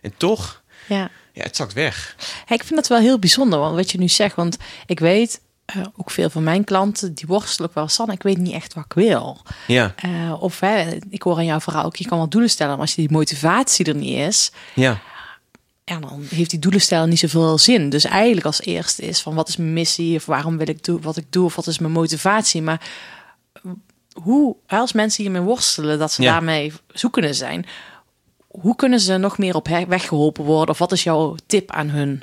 En toch, ja. ja, het zakt weg. Hey, ik vind dat wel heel bijzonder, want wat je nu zegt. Want ik weet, eh, ook veel van mijn klanten, die worstelen ook wel. San, ik weet niet echt wat ik wil. Ja, Eh, of hè, ik hoor aan jouw verhaal ook, je kan wel doelen stellen. Maar als die motivatie er niet is, ja, ja, dan heeft die doelen stellen niet zoveel zin. Dus eigenlijk als eerste is van wat is mijn missie of waarom wil ik doen wat ik doe of wat is mijn motivatie. Maar hoe, als mensen hiermee worstelen, dat ze Ja. daarmee zoekende zijn, hoe kunnen ze nog meer op weg geholpen worden? Of wat is jouw tip aan hun?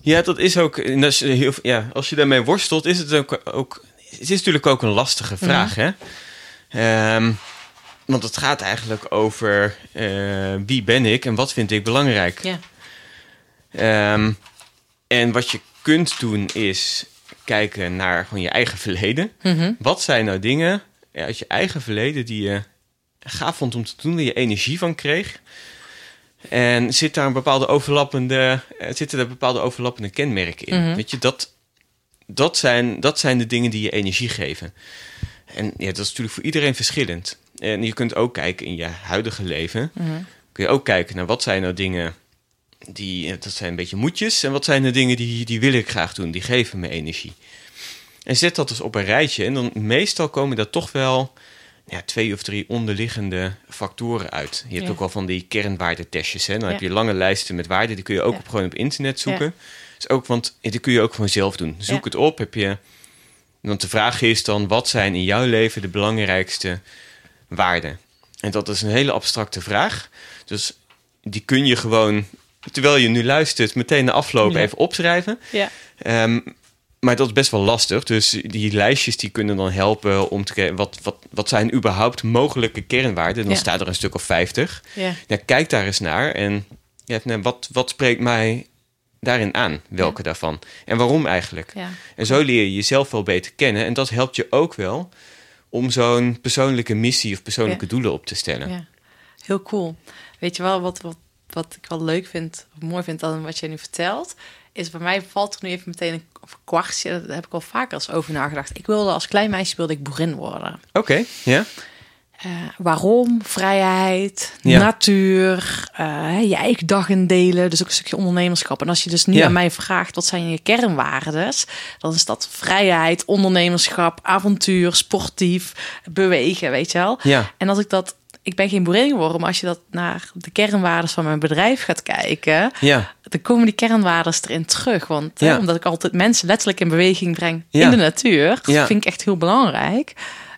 ja, dat is ook. dat is heel, ja, als je daarmee worstelt, is het ook, ook. Het is natuurlijk ook een lastige vraag, hè? Ehm, want het gaat eigenlijk over eh, wie ben ik en wat vind ik belangrijk. Ja, Ehm, en wat je kunt doen is kijken naar gewoon je eigen verleden. Wat zijn nou dingen uit je eigen verleden die je gaaf vond om te doen, waar je energie van kreeg? En zit daar een bepaalde overlappende, eh, zitten er bepaalde overlappende kenmerken in? Weet je, dat, dat, zijn, dat zijn de dingen die je energie geven. En ja, dat is natuurlijk voor iedereen verschillend. En je kunt ook kijken in je huidige leven. Kun je ook kijken naar wat zijn nou dingen die, dat zijn een beetje moedjes. En wat zijn de dingen die, die wil ik graag doen, die geven me energie. En zet dat dus op een rijtje. En dan meestal komen daar toch wel ja, twee of drie onderliggende factoren uit. Je hebt Ja. ook wel van die kernwaardetestjes. Hè? Dan heb je lange lijsten met waarden. Die kun je ook Ja. op, gewoon op internet zoeken. Dus ook, want die kun je ook gewoon zelf doen. Zoek het op. Heb je, want de vraag is dan, wat zijn in jouw leven de belangrijkste waarden? En dat is een hele abstracte vraag. Dus die kun je gewoon, terwijl je nu luistert, meteen na afloop Ja. even opschrijven. ja, Ehm, maar dat is best wel lastig. Dus die lijstjes die kunnen dan helpen om te kijken... wat, wat, wat zijn überhaupt mogelijke kernwaarden? Dan Ja. staat er een stuk of 50. ja. Ja, kijk daar eens naar en ja, nou, wat, wat spreekt mij daarin aan? Welke daarvan? En waarom eigenlijk? ja. En zo leer je jezelf wel beter kennen. En dat helpt je ook wel om zo'n persoonlijke missie of persoonlijke Ja. doelen op te stellen. Ja, heel cool. Weet je wel, wat, wat, wat ik wel leuk vind, of mooi vind aan wat jij nu vertelt, is bij mij valt er nu even meteen een kwartje, daar heb ik al vaker eens over nagedacht. Ik wilde als klein meisje wilde ik boerin worden. Oké, ja? Eh, waarom? Vrijheid, Ja. natuur, eh, je eigen dag indelen, dus ook een stukje ondernemerschap. En als je dus nu Ja. aan mij vraagt, wat zijn je kernwaardes? Dan is dat vrijheid, ondernemerschap, avontuur, sportief, bewegen, weet je wel? Ja. En als ik dat, ik ben geen boerin geworden, maar als je dat naar de kernwaardes van mijn bedrijf gaat kijken, Ja, dan komen die kernwaardes erin terug. Want hè, omdat ik altijd mensen letterlijk in beweging breng in de natuur, vind ik echt heel belangrijk.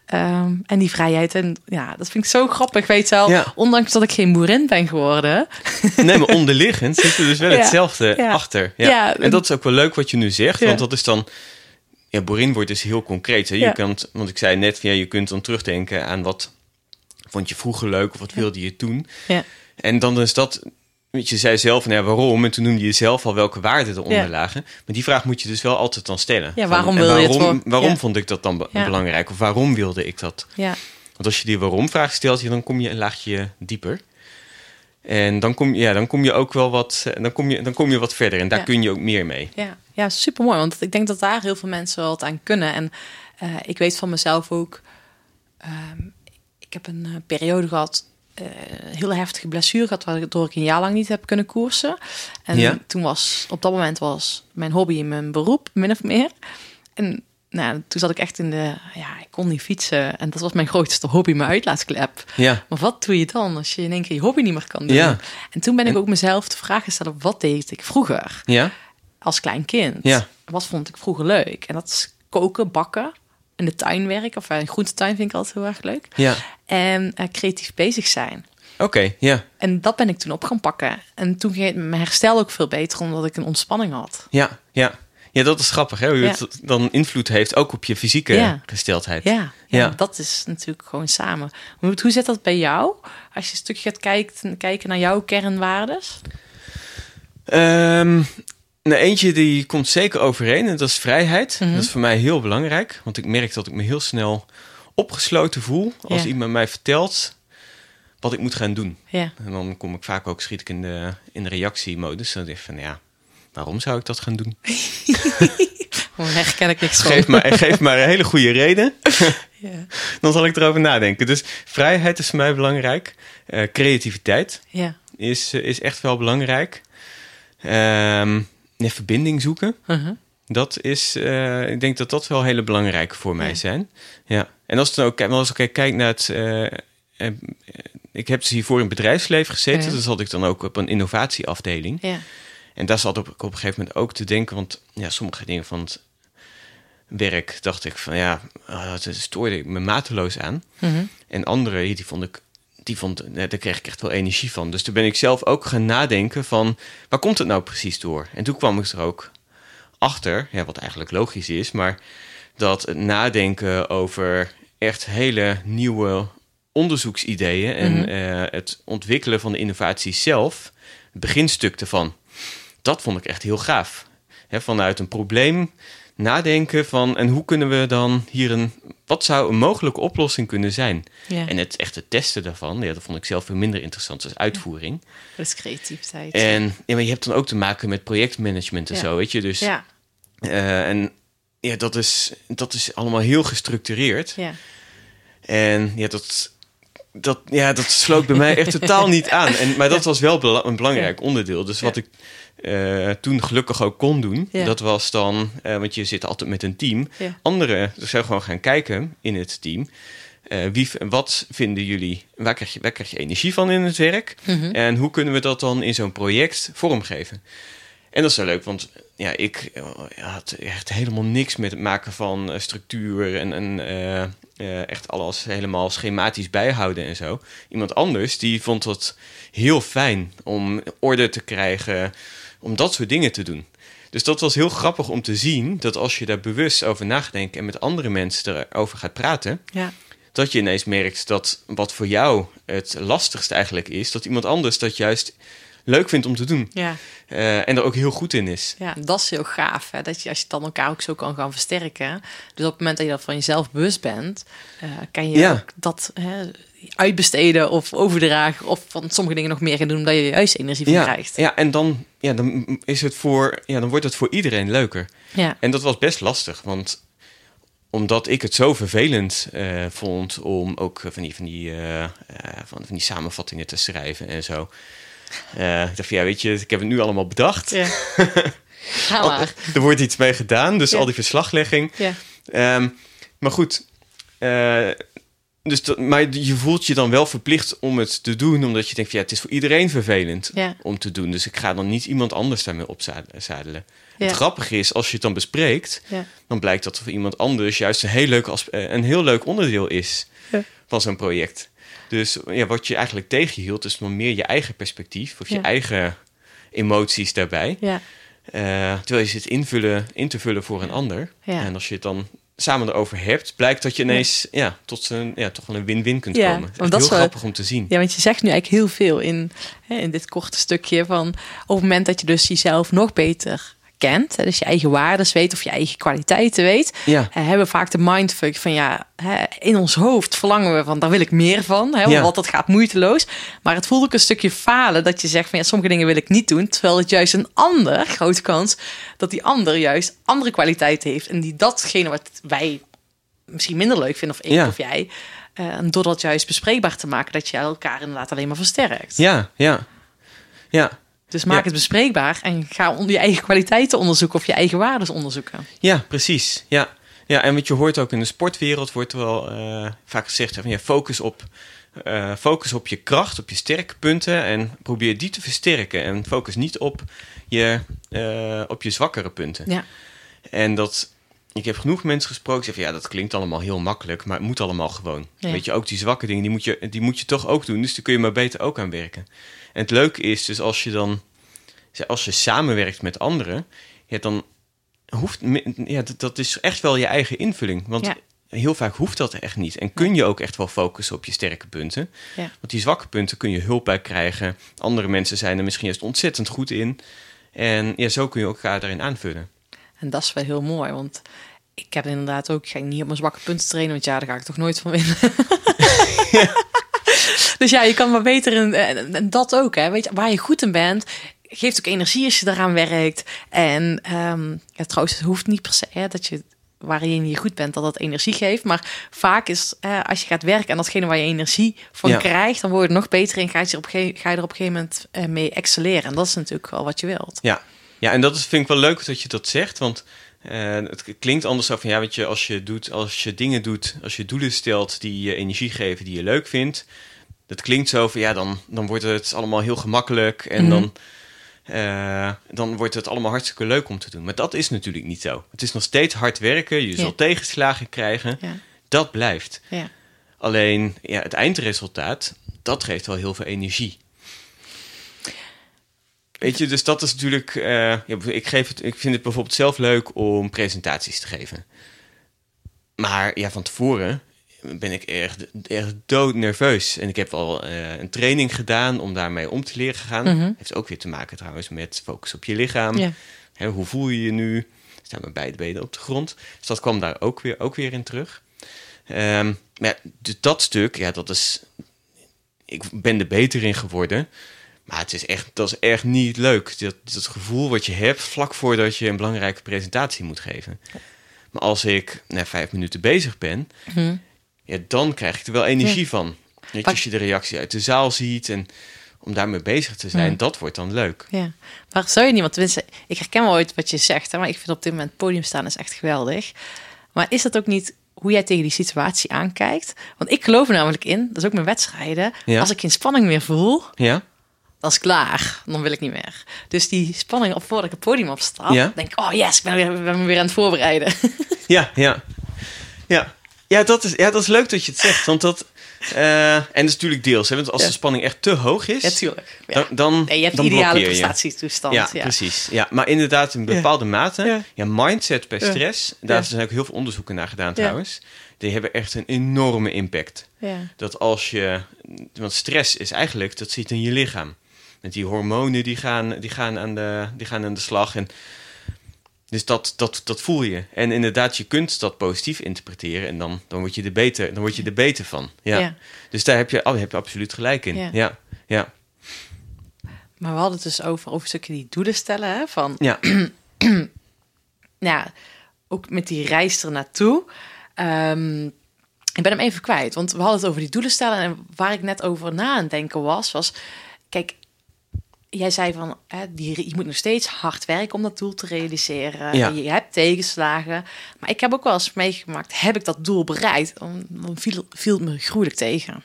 Ehm, en die vrijheid. En ja, dat vind ik zo grappig. Weet je wel, Ja. ondanks dat ik geen boerin ben geworden. [LAUGHS] nee, maar onderliggend zit er dus wel [LAUGHS] Ja. hetzelfde Ja. achter. Ja. En dat is ook wel leuk wat je nu zegt, want dat is dan... Ja, boerin wordt dus heel concreet. Hè? Je kan, want ik zei net, ja, je kunt dan terugdenken aan wat vond je vroeger leuk of wat wilde je doen. Ja, En dan is dat, weet je, zei zelf, nou ja, waarom? En toen noemde je zelf al welke waarden eronder Ja. lagen. Maar die vraag moet je dus wel altijd dan stellen. Ja, waarom wil je het waarom, voor- Waarom ja. vond ik dat dan belangrijk? Of waarom wilde ik dat? ja, Want als je die waarom-vraag stelt, dan kom je een laagje dieper. En dan kom je, ja, dan kom je ook wel wat, eh, dan kom je, dan kom je wat verder. En daar kun je ook meer mee. ja, ja super mooi. Want ik denk dat daar heel veel mensen wel wat aan kunnen. En eh, ik weet van mezelf ook. ehm, ik heb een eh, periode gehad. Eh, hele heftige blessure gehad, waardoor ik een jaar lang niet heb kunnen koersen. En Ja. toen was, op dat moment was mijn hobby mijn beroep, min of meer. En nou, toen zat ik echt in de, ja, ik kon niet fietsen. En dat was mijn grootste hobby, mijn uitlaatklep. Ja, Maar wat doe je dan als je in één keer je hobby niet meer kan doen? Ja. En toen ben ik ook mezelf de vraag gesteld, wat deed ik vroeger ja, als klein kind? Ja. Wat vond ik vroeger leuk? En dat is koken, bakken, in de tuin werken. Of eh, in groentetuin vind ik altijd heel erg leuk. ja. En eh, creatief bezig zijn. Oké, ja, En dat ben ik toen op gaan pakken. En toen ging het mijn herstel ook veel beter, omdat ik een ontspanning had. ja, ja. Ja, dat is grappig, hè? Hoe Ja. het dan invloed heeft ook op je fysieke Ja. gesteldheid. Ja, ja, Ja. dat is natuurlijk gewoon samen. Hoe, hoe zit dat bij jou? Als je een stukje gaat kijken, kijken naar jouw kernwaardes? Ehm, nou, eentje die komt zeker overeen en dat is vrijheid. Mhm. Dat is voor mij heel belangrijk, want ik merk dat ik me heel snel opgesloten voel als Ja. iemand mij vertelt wat ik moet gaan doen. Ja, En dan kom ik vaak ook schiet ik in de, in de reactiemodus. Dan denk ik van ja, waarom zou ik dat gaan doen? [LAUGHS] daar herken ik niks van. Geef maar, geef maar een hele goede reden. [LAUGHS] Ja, Dan zal ik erover nadenken. Dus vrijheid is voor mij belangrijk. Eh, creativiteit ja, is, is echt wel belangrijk. Ehm ja, verbinding zoeken. Uh-huh. Dat is, eh, ik denk dat dat wel hele belangrijke voor mij zijn. Ja. En als, het dan ook, als ik kijk naar het. eh, ik heb dus hiervoor in het bedrijfsleven gezeten. Ja. Dus had ik dan ook op een innovatieafdeling. Ja. En daar zat ik op een gegeven moment ook te denken. Want ja, sommige dingen van het werk dacht ik van ja, ah, dat stoorde ik me mateloos aan. Mhm. En andere, die vond ik, die vond, daar kreeg ik echt wel energie van. Dus toen ben ik zelf ook gaan nadenken van, waar komt het nou precies door? En toen kwam ik er ook achter, ja, wat eigenlijk logisch is, maar dat het nadenken over echt hele nieuwe onderzoeksideeën en Mhm. eh, het ontwikkelen van de innovatie zelf, het beginstuk ervan, dat vond ik echt heel gaaf. Vanuit een probleem nadenken van, en hoe kunnen we dan hier een, wat zou een mogelijke oplossing kunnen zijn? Ja. En het echte testen daarvan, ja, dat vond ik zelf veel minder interessant als uitvoering. Dat is creativiteit. En ja, maar je hebt dan ook te maken met projectmanagement en Ja. zo, weet je. Dus, ja, eh, en ja, dat is, dat is allemaal heel gestructureerd. ja. En ja, dat, dat, ja, dat sloot bij mij echt [LAUGHS] totaal niet aan. En, maar dat was wel bela- een belangrijk onderdeel. Dus wat ik eh, toen gelukkig ook kon doen, Ja. dat was dan, eh, want je zit altijd met een team. Ja. Anderen dus zou gewoon gaan kijken in het team. Eh, wie, wat vinden jullie, waar krijg, je, waar krijg je energie van in het werk? Mhm. En hoe kunnen we dat dan in zo'n project vormgeven? En dat is wel leuk, want ja, ik had echt helemaal niks met het maken van structuur en, en echt alles helemaal schematisch bijhouden en zo. Iemand anders die vond het heel fijn om orde te krijgen, om dat soort dingen te doen. Dus dat was heel grappig om te zien dat als je daar bewust over nadenkt en met andere mensen erover gaat praten, ja. dat je ineens merkt dat wat voor jou het lastigste eigenlijk is, dat iemand anders dat juist leuk vindt om te doen. ja. Eh, en er ook heel goed in is. Ja, dat is heel gaaf. Hè? Dat je, als je dan elkaar ook zo kan gaan versterken. Dus op het moment dat je dat van jezelf bewust bent, eh, kan je Ja. ook dat hè, uitbesteden of overdragen. Of van sommige dingen nog meer gaan doen, omdat je juist energie van Ja, krijgt. ja, en dan, ja, dan, is het voor, ja, dan wordt het voor iedereen leuker. Ja. En dat was best lastig, want omdat ik het zo vervelend eh, vond om ook van die, van, die, van, van die samenvattingen te schrijven en zo. Eh, ik dacht van, ja, weet je, ik heb het nu allemaal bedacht. Ja. [LAUGHS] Ga maar. er wordt iets mee gedaan, dus Ja. al die verslaglegging. Ja. Ehm, maar goed, eh, dus dat, maar je voelt je dan wel verplicht om het te doen, omdat je denkt, van, ja, het is voor iedereen vervelend Ja. om te doen. Dus ik ga dan niet iemand anders daarmee opzadelen. Ja. Het grappige is, als je het dan bespreekt, Ja. dan blijkt dat voor iemand anders juist een heel leuk, eh, een heel leuk onderdeel is van zo'n project. Dus ja, wat je eigenlijk tegenhield, is nog meer je eigen perspectief of je Ja. eigen emoties daarbij. Ja. Eh, terwijl je zit invullen, in te vullen voor een ander. En als je het dan samen erover hebt, blijkt dat je ineens ja. tot een, ja, toch wel een win-win kunt Ja, komen. Want dat is heel wel- grappig om te zien. Ja, want je zegt nu eigenlijk heel veel in, hè, in dit korte stukje van op het moment dat je dus jezelf nog beter kent, dus je eigen waardes weet of je eigen kwaliteiten weet, Ja. hebben we vaak de mindfuck van ja, hè, in ons hoofd verlangen we van daar wil ik meer van, hè, Ja. want dat gaat moeiteloos. Maar het voelt ook een stukje falen dat je zegt van ja, sommige dingen wil ik niet doen, terwijl het juist een ander, grote kans, dat die ander juist andere kwaliteiten heeft en die datgene wat wij misschien minder leuk vinden of ik Ja. of jij, eh, en door dat juist bespreekbaar te maken, dat je elkaar inderdaad alleen maar versterkt. Ja, ja. Ja, Dus maak Ja. het bespreekbaar en ga onder je eigen kwaliteiten onderzoeken of je eigen waarden onderzoeken. ja precies. Ja. ja, en wat je hoort ook in de sportwereld, wordt wel eh, vaak gezegd, van, ja, focus, op, eh, focus op je kracht, op je sterke punten en probeer die te versterken. En focus niet op je, eh, op je zwakkere punten. Ja, En dat, ik heb genoeg mensen gesproken die zeggen, ja, dat klinkt allemaal heel makkelijk, maar het moet allemaal gewoon. Ja. Weet je, ook die zwakke dingen, die moet, je, die moet je toch ook doen. Dus daar kun je maar beter ook aan werken. En het leuke is dus als je dan, als je samenwerkt met anderen, ja, dan hoeft, ja, dat, dat is echt wel je eigen invulling. Want Ja. heel vaak hoeft dat echt niet. En kun je ook echt wel focussen op je sterke punten. ja. Want die zwakke punten kun je hulp bij krijgen. Andere mensen zijn er misschien juist ontzettend goed in. En ja, zo kun je elkaar daarin aanvullen. En dat is wel heel mooi, want ik heb inderdaad ook, ik ga niet op mijn zwakke punten trainen, want ja, daar ga ik toch nooit van winnen. [LAUGHS] [LAUGHS] Dus ja, je kan maar beter in, en, en dat ook, hè. Weet je, waar je goed in bent, geeft ook energie als je daaraan werkt. En ehm, ja, trouwens, het hoeft niet per se hè, dat je waarin je goed bent, dat dat energie geeft. Maar vaak is eh, als je gaat werken en datgene waar je energie van Ja. krijgt, dan word je er nog beter in. Ga je, er op, ge- ga je er op een gegeven moment eh, mee excelleren. En dat is natuurlijk wel wat je wilt. Ja, ja en dat is, vind ik wel leuk dat je dat zegt. Want eh, het klinkt anders zo van ja, weet je, als je, doet, als je dingen doet, als je doelen stelt die je energie geven, die je leuk vindt. Dat klinkt zo van ja, dan, dan wordt het allemaal heel gemakkelijk en Mhm. dan, eh, dan wordt het allemaal hartstikke leuk om te doen. Maar dat is natuurlijk niet zo. Het is nog steeds hard werken, je zult tegenslagen krijgen. Ja. Dat blijft. Ja. Alleen ja, het eindresultaat, dat geeft wel heel veel energie. Weet je, dus dat is natuurlijk. eh, ik, geef het, ik vind het bijvoorbeeld zelf leuk om presentaties te geven. Maar ja, van tevoren ben ik erg, erg doodnerveus. En ik heb al eh, een training gedaan om daarmee om te leren gaan. Heeft ook weer te maken trouwens met focus op je lichaam. Hè, hoe voel je je nu? Staan mijn beide benen op de grond. Dus dat kwam daar ook weer, ook weer in terug. Ehm, maar ja, dat stuk, ja, dat is. Ik ben er beter in geworden. Maar het is echt, dat is echt niet leuk. Dat, dat gevoel wat je hebt vlak voordat je een belangrijke presentatie moet geven. Maar als ik na vijf minuten bezig ben, ja, dan krijg ik er wel energie van. Weet je, als je de reactie uit de zaal ziet en om daarmee bezig te zijn, dat wordt dan leuk. Ja, maar zou je niet, want tenminste, ik herken wel ooit wat je zegt, hè, maar ik vind op dit moment podium staan is echt geweldig. Maar is dat ook niet hoe jij tegen die situatie aankijkt? Want ik geloof er namelijk in, dat is ook mijn wedstrijden, Ja. als ik geen spanning meer voel, Ja? dat is klaar. Dan wil ik niet meer. Dus die spanning op voordat ik het podium opstap, Ja. denk ik, oh yes, ik ben, weer, ben me weer aan het voorbereiden. [LAUGHS] Ja, ja. Ja, ja, dat, is, ja dat is leuk dat je het zegt. Want dat. eh, en dat is natuurlijk deels. Hè, want als Ja. de spanning echt te hoog is. Ja, tuurlijk. Ja. Dan, dan, Nee, je hebt dan ideale prestatietoestand. Ja, precies. Ja, maar inderdaad, in bepaalde mate. Ja. Mindset bij Ja. stress. Daar zijn ook heel veel onderzoeken naar gedaan trouwens. Die hebben echt een enorme impact. Ja. Dat als je. Want stress is eigenlijk, dat zit in je lichaam. Met die hormonen die gaan, die gaan, aan, de, die gaan aan de slag. En dus dat, dat, dat voel je. En inderdaad, je kunt dat positief interpreteren. En dan, dan, word, je er beter, dan word je er beter van. Ja. Ja. Dus daar heb je, oh, heb je absoluut gelijk in. Ja. Ja, ja, Maar we hadden het dus over, over een stukje die doelen stellen. Hè, van, ja. [CLEARS THROAT] ja, ook met die reis er naartoe. Ehm, ik ben hem even kwijt, want we hadden het over die doelen stellen. En waar ik net over na aan het denken was, was... Kijk, jij zei van, hè, die, je moet nog steeds hard werken om dat doel te realiseren. Ja. Je hebt tegenslagen. Maar ik heb ook wel eens meegemaakt, heb ik dat doel bereikt? Dan, viel, viel het me gruwelijk tegen.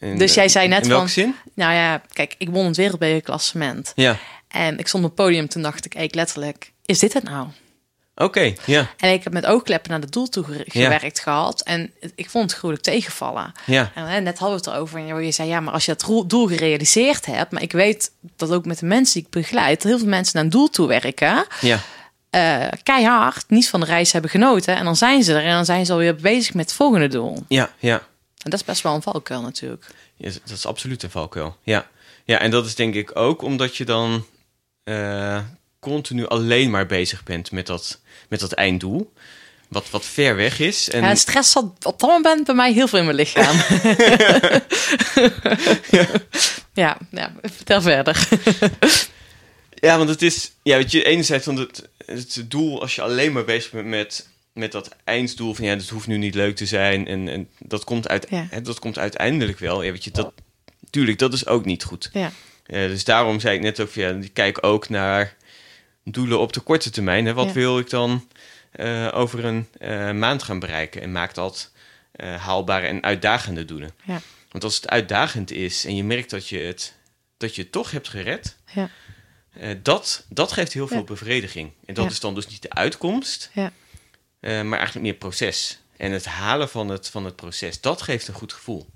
En, Dus jij eh, zei net In van- zin? Nou ja, kijk, ik won het wereldbekerklassement. Ja. En ik stond op het podium, toen dacht ik, ik letterlijk, is dit het nou? Oké, ja. En ik heb met oogkleppen naar het doel toe Ja. gewerkt gehad. En ik vond het gruwelijk tegenvallen. Ja. En net hadden we het erover. En je- zei, ja, maar als je dat doel gerealiseerd hebt... maar ik weet dat ook met de mensen die ik begeleid... dat heel veel mensen naar een doel toe werken... Ja. eh, keihard niet van de reis hebben genoten. En dan zijn ze er en dan zijn ze alweer bezig met het volgende doel. Ja, ja. En dat is best wel een valkuil natuurlijk. Ja, dat is absoluut een valkuil. Ja. ja, en dat is denk ik ook omdat je dan eh, continu alleen maar bezig bent met dat, met dat einddoel. Wat, wat ver weg is. En, Ja, stress zat op dat moment bij mij heel veel in mijn lichaam. [LAUGHS] ja. ja, vertel verder. Ja, want het is, ja, weet je, enerzijds van het, het doel, als je alleen maar bezig bent met, met dat einddoel van ja, het hoeft nu niet leuk te zijn en, en dat, komt uit, Ja. hè, dat komt uiteindelijk wel. Ja, weet je, dat, tuurlijk, dat is ook niet goed. ja. Dus daarom zei ik net ook, van, ja, ik kijk ook naar doelen op de korte termijn. Hè. Wat Ja. wil ik dan eh, over een eh, maand gaan bereiken? En maak dat eh, haalbare en uitdagende doelen. Ja. Want als het uitdagend is en je merkt dat je het, dat je het toch hebt gered, Ja. dat, dat geeft heel veel bevrediging. En dat is dan dus niet de uitkomst, Ja. maar eigenlijk meer proces. En het halen van het, van het proces, dat geeft een goed gevoel.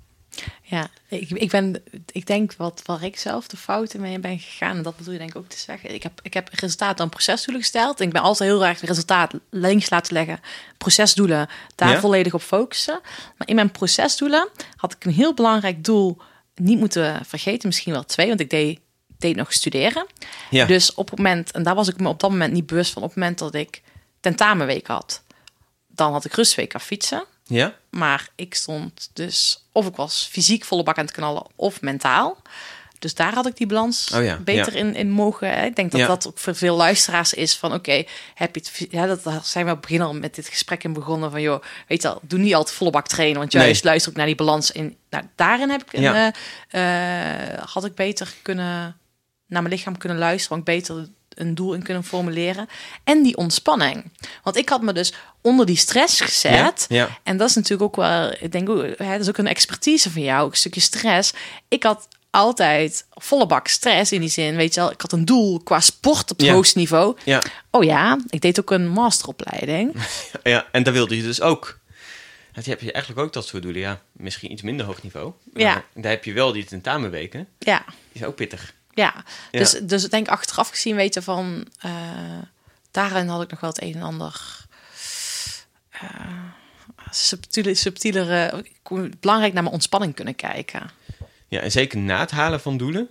Ja, ik, ik, ben, ik denk wat waar ik zelf de fouten mee ben gegaan, en dat bedoel je denk ik ook te zeggen. Ik heb, ik heb resultaat dan procesdoelen gesteld. En ik ben altijd heel erg resultaat links laten leggen, procesdoelen, daar Ja? volledig op focussen. Maar in mijn procesdoelen had ik een heel belangrijk doel niet moeten vergeten, misschien wel twee, want ik deed, deed nog studeren. Ja, Dus op het moment, en daar was ik me op dat moment niet bewust van, op het moment dat ik tentamenweek had, dan had ik rustweek af fietsen. Ja? Maar ik stond dus, of ik was fysiek volle bak aan het knallen, of mentaal. Dus daar had ik die balans Oh ja, beter ja. in, in mogen. Hè. Ik denk dat Ja. dat ook voor veel luisteraars is van oké, heb je het, ja, dat zijn we op het begin al met dit gesprek in begonnen van joh, weet je al, doe niet altijd volle bak trainen, want juist Nee. luister ook naar die balans in. Nou, daarin heb ik een, Ja. eh, eh, had ik beter kunnen naar mijn lichaam kunnen luisteren, want beter een doel in kunnen formuleren en die ontspanning. Want ik had me dus onder die stress gezet. Ja, ja. En dat is natuurlijk ook wel, ik denk, ook, dat is ook een expertise van jou, ook een stukje stress. Ik had altijd volle bak stress in die zin, weet je wel. Ik had een doel qua sport op het Ja. hoogste niveau. Ja, Oh ja, ik deed ook een masteropleiding. [LAUGHS] ja, en daar wilde je dus ook. Dat heb je eigenlijk ook dat soort doelen. Ja, misschien iets minder hoog niveau. Maar Ja. Daar heb je wel die tentamenweken. Ja, Die is ook pittig. Ja. Ja. Dus, dus ik denk achteraf gezien weten van, eh, daarin had ik nog wel het een en ander. eh subtiele, subtielere, kon belangrijk naar mijn ontspanning kunnen kijken. Ja, en zeker na het halen van doelen.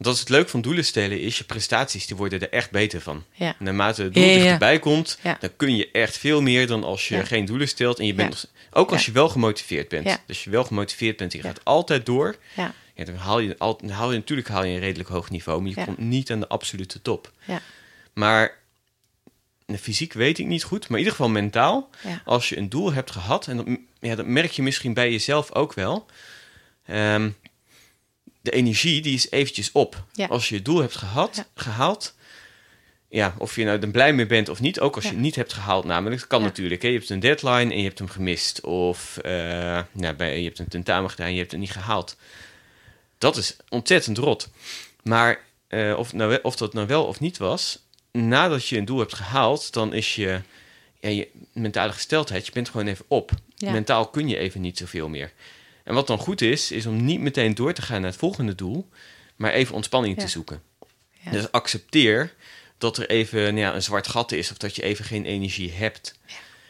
Dat is het leuk van doelen stellen, is je prestaties, die worden er echt beter van. Ja. Naarmate het doel Ja, ja, ja. dichterbij komt, dan kun je echt veel meer dan als je geen doelen stelt. En je bent, nog- ook als je wel gemotiveerd bent. Dus je wel gemotiveerd bent, je gaat altijd door. Ja, Ja, dan haal je, al, haal je natuurlijk haal je een redelijk hoog niveau, maar je Ja. komt niet aan de absolute top. ja, Maar fysiek weet ik niet goed, maar in ieder geval mentaal. ja. Als je een doel hebt gehad, en dat, ja, dat merk je misschien bij jezelf ook wel. Ehm, de energie die is eventjes op. Ja. Als je het doel hebt gehad, Ja. gehaald, ja, of je nou er blij mee bent of niet, ook als je het niet hebt gehaald, namelijk, dat kan natuurlijk. Hè? Je hebt een deadline en je hebt hem gemist. Of eh, nou, bij, je hebt een tentamen gedaan en je hebt het niet gehaald. Dat is ontzettend rot. Maar eh, of, nou, of dat nou wel of niet was, nadat je een doel hebt gehaald, dan is je, ja, je mentale gesteldheid, je bent gewoon even op. Ja. Mentaal kun je even niet zoveel meer. En wat dan goed is, is om niet meteen door te gaan naar het volgende doel, maar even ontspanning Ja. te zoeken. Ja. Dus accepteer dat er even nou ja, een zwart gat is of dat je even geen energie hebt.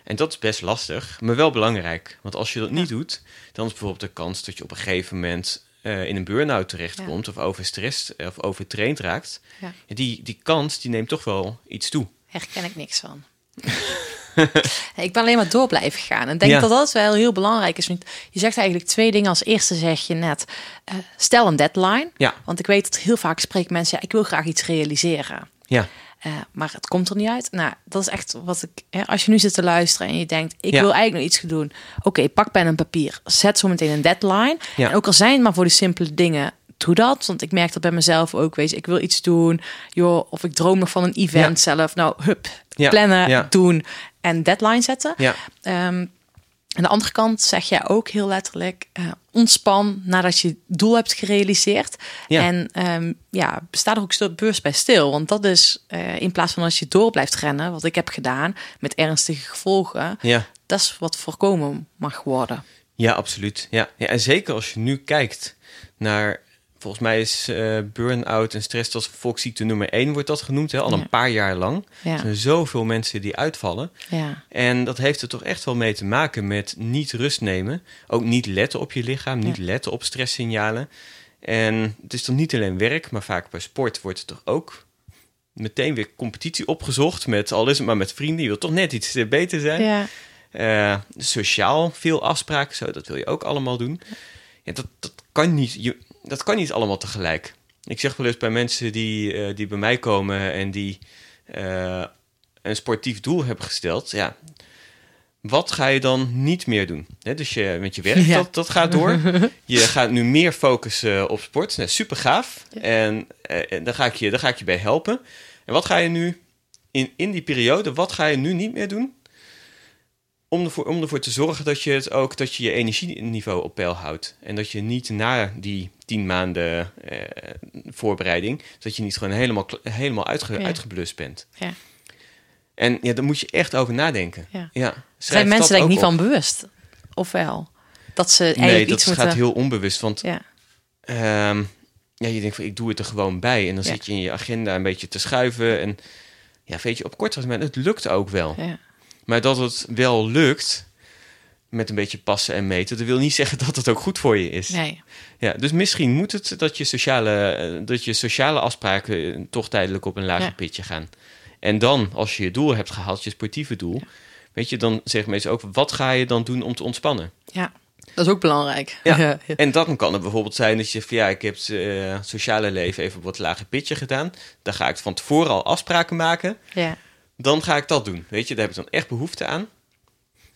En dat is best lastig, maar wel belangrijk. Want als je dat niet doet, dan is bijvoorbeeld de kans dat je op een gegeven moment eh, in een burn-out terechtkomt of overstrest of overtraind raakt. Die, die kans die neemt toch wel iets toe. herken ik niks van. [LAUGHS] [LAUGHS] ik ben alleen maar door blijven gaan. En denk Ja. dat dat wel heel belangrijk is. Want je zegt eigenlijk twee dingen. Als eerste zeg je net, eh, stel een deadline. Ja, Want ik weet dat heel vaak spreekt mensen, ja, ik wil graag iets realiseren. ja, Eh, maar het komt er niet uit. Nou, dat is echt wat ik. Hè, als je nu zit te luisteren en je denkt, ik Ja. wil eigenlijk nog iets gaan doen. Oké, pak pen en papier. Zet zo meteen een deadline. Ja. En ook al zijn het maar voor de simpele dingen, doe dat. Want ik merk dat bij mezelf ook. Wees, ik wil iets doen. Joh, of ik droom nog van een event zelf. Nou, hup, plannen, Ja. doen en deadline zetten. ja, Ehm, aan de andere kant zeg jij ook heel letterlijk: eh, ontspan nadat je doel hebt gerealiseerd. Ja. En ehm, ja, sta er ook bewust bij stil. Want dat is eh, in plaats van als je door blijft rennen, wat ik heb gedaan met ernstige gevolgen, ja. dat is wat voorkomen mag worden. Ja, absoluut. Ja. ja, en zeker als je nu kijkt naar... Volgens mij is eh burn-out en stress als volksziekte nummer 1 wordt dat genoemd. Hè? Al Ja. een paar jaar lang. Er zijn zoveel mensen die uitvallen. ja, En dat heeft er toch echt wel mee te maken met niet rust nemen. Ook niet letten op je lichaam, niet letten op stresssignalen. En het is toch niet alleen werk, maar vaak bij sport wordt er toch ook meteen weer competitie opgezocht. Met, al is het maar met vrienden, je wil toch net iets eh, beter zijn. ja, Eh, sociaal veel afspraken, zo, dat wil je ook allemaal doen. Ja, dat, dat, kan niet, je, dat kan niet allemaal tegelijk. Ik zeg wel eens bij mensen die, eh, die bij mij komen en die eh, een sportief doel hebben gesteld. Ja, wat ga je dan niet meer doen? Hè, dus je, met je werk, Ja. dat, dat gaat door. [LAUGHS] Je gaat nu meer focussen op sport. Nou, super gaaf. En, eh, en daar, ga ik je, daar ga ik je bij helpen. En wat ga je nu in, in die periode, wat ga je nu niet meer doen? Om ervoor, om ervoor te zorgen dat je het ook dat je je energieniveau op peil houdt. En dat je niet na die tien maanden eh, voorbereiding, dat je niet gewoon helemaal, helemaal uitge, Ja. uitgeblust bent. ja. En ja, daar moet je echt over nadenken. Ja. Ja. Zijn mensen ook niet op. van bewust? Of wel? Dat ze eigenlijk Nee, dat iets gaat moeten... heel onbewust. Want Ja, ehm, ja, je denkt van ik doe het er gewoon bij. En dan Ja. zit je in je agenda een beetje te schuiven. En ja, weet je, op korte termijn, het lukt ook wel. ja, Maar dat het wel lukt, met een beetje passen en meten, dat wil niet zeggen dat het ook goed voor je is. nee. Ja, dus misschien moet het dat je sociale, eh, dat je sociale afspraken eh, toch tijdelijk op een lager Ja. pitje gaan. En dan, als je je doel hebt gehaald, je sportieve doel, weet je, dan zeggen mensen ook, wat ga je dan doen om te ontspannen? Ja, Dat is ook belangrijk. Ja. [LAUGHS] En dan kan het bijvoorbeeld zijn dat je van ja, ik heb het eh, sociale leven even op wat lager pitje gedaan. Dan ga ik van tevoren al afspraken maken. ja. Dan ga ik dat doen. Weet je, daar heb ik dan echt behoefte aan.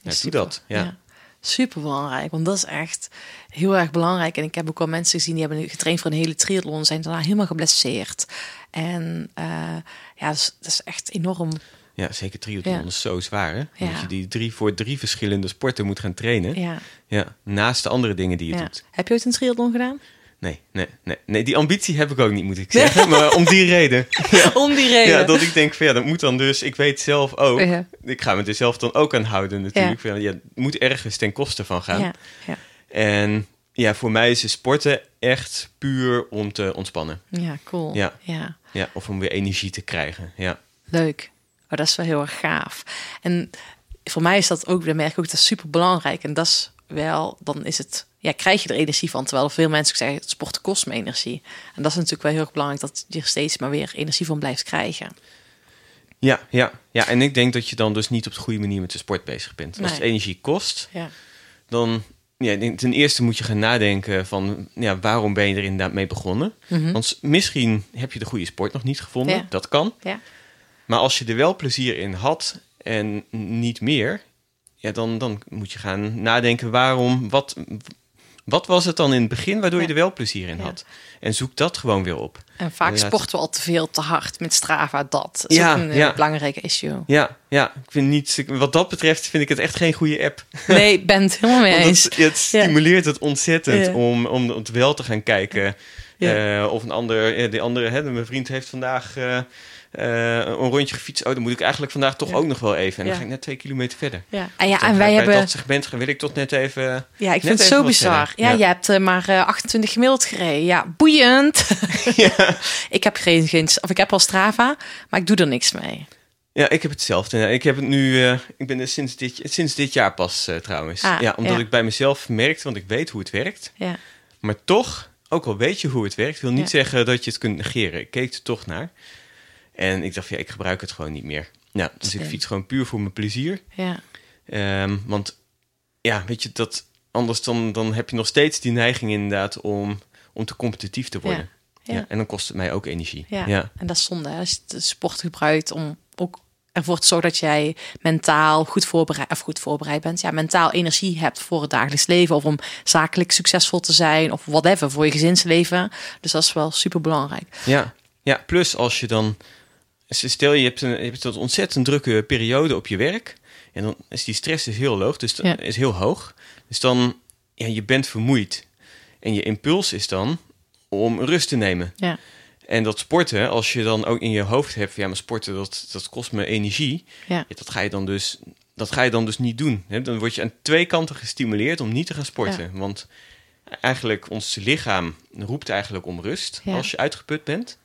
Ja, doe dat. Ja. Super belangrijk, want dat is echt heel erg belangrijk. En ik heb ook al mensen gezien die hebben getraind voor een hele triathlon, zijn daarna helemaal geblesseerd. En eh, ja, dat is, dat is echt enorm. Ja, zeker triathlon Ja. is zo zwaar. Hè? Dat je die drie voor drie verschillende sporten moet gaan trainen. Ja. Ja, naast de andere dingen die je doet. Heb je ooit een triathlon gedaan? Nee, nee, nee, nee, die ambitie heb ik ook niet, moet ik zeggen. Maar om die reden. [LAUGHS] Om die reden. Ja, dat ik denk van ja, dat moet dan dus. Ik weet zelf ook. Ja. Ik ga me er zelf dan ook aan houden natuurlijk. Ja, het moet ergens ten koste van gaan. ja, ja. En ja, voor mij is sporten echt puur om te ontspannen. ja, cool. Ja. ja. Ja, of om weer energie te krijgen. Ja. Leuk. Oh, dat is wel heel erg gaaf. En voor mij is dat ook, dan merk ik ook, dat is super belangrijk. En dat is wel, dan is het, ja, krijg je er energie van. Terwijl veel mensen zeggen, het sporten kost me energie. En dat is natuurlijk wel heel erg belangrijk, dat je er steeds maar weer energie van blijft krijgen. Ja, ja, ja, en ik denk dat je dan dus niet op de goede manier met de sport bezig bent. Als het energie kost, Ja, dan... Ja, ten eerste moet je gaan nadenken van... Ja, waarom ben je er inderdaad mee begonnen? Want s- misschien heb je de goede sport nog niet gevonden. Ja. Dat kan. ja, Maar als je er wel plezier in had en niet meer... Ja, dan, dan moet je gaan nadenken waarom... Wat, wat was het dan in het begin waardoor je er wel plezier in had? En zoek dat gewoon weer op. en vaak Inderdaad. sporten we al te veel, te hard met Strava. Dat is Ja, ook een eh, ja. belangrijke issue. Ja, ja, ik vind niet, wat dat betreft vind ik het echt geen goede app. Nee, ik ben het helemaal [LAUGHS] mee eens. het, het stimuleert het ontzettend om, om het wel te gaan kijken. Eh, of een ander, eh, de andere, hè, mijn vriend heeft vandaag een rondje gefietst. Oh, dan moet ik eigenlijk vandaag toch Ja. ook nog wel even. En dan Ja. ga ik net twee kilometer verder. Ja, en, ja, en wij bij hebben... dat segment wil ik toch net even... Ja, ik vind het zo bizar. Ja, Ja. je hebt eh, maar eh, 28 gemiddeld gereden. Ja, boeiend. [LAUGHS] ik heb geen, geen, of ik heb al Strava, maar ik doe er niks mee. Ja, ik heb hetzelfde. Ik heb het nu, eh, ik ben er sinds dit, sinds dit jaar pas eh, trouwens. Ah, ja, omdat ja. ik bij mezelf merkte, want ik weet hoe het werkt. Ja, Maar toch, ook al weet je hoe het werkt, wil niet Ja. zeggen dat je het kunt negeren. Ik keek er toch naar. En ik dacht, ja, ik gebruik het gewoon niet meer. Ja, dus ik fiets gewoon puur voor mijn plezier. ja, Ehm, want ja, weet je, dat, anders dan, dan heb je nog steeds die neiging inderdaad om, om te competitief te worden. Ja. Ja. en dan kost het mij ook energie. ja. ja. En dat is zonde. hè, Als je de sport gebruikt om ook ervoor te zorgen dat jij mentaal goed voorbereid, of goed voorbereid bent. Ja, mentaal energie hebt voor het dagelijks leven. Of om zakelijk succesvol te zijn. Of whatever, voor je gezinsleven. Dus dat is wel super belangrijk. Ja, ja, plus als je dan... Stel, je hebt een, je hebt een ontzettend drukke periode op je werk. En dan is die stress is heel hoog. Dus Ja. is heel hoog. Dus dan, ja, je bent vermoeid. En je impuls is dan om rust te nemen. Ja, En dat sporten, als je dan ook in je hoofd hebt... Ja, maar sporten, dat, dat kost me energie. ja, dat ga je dan dus, dat ga je dan dus niet doen. Hè? Dan word je aan twee kanten gestimuleerd om niet te gaan sporten. Want eigenlijk, ons lichaam roept eigenlijk om rust Ja. als je uitgeput bent.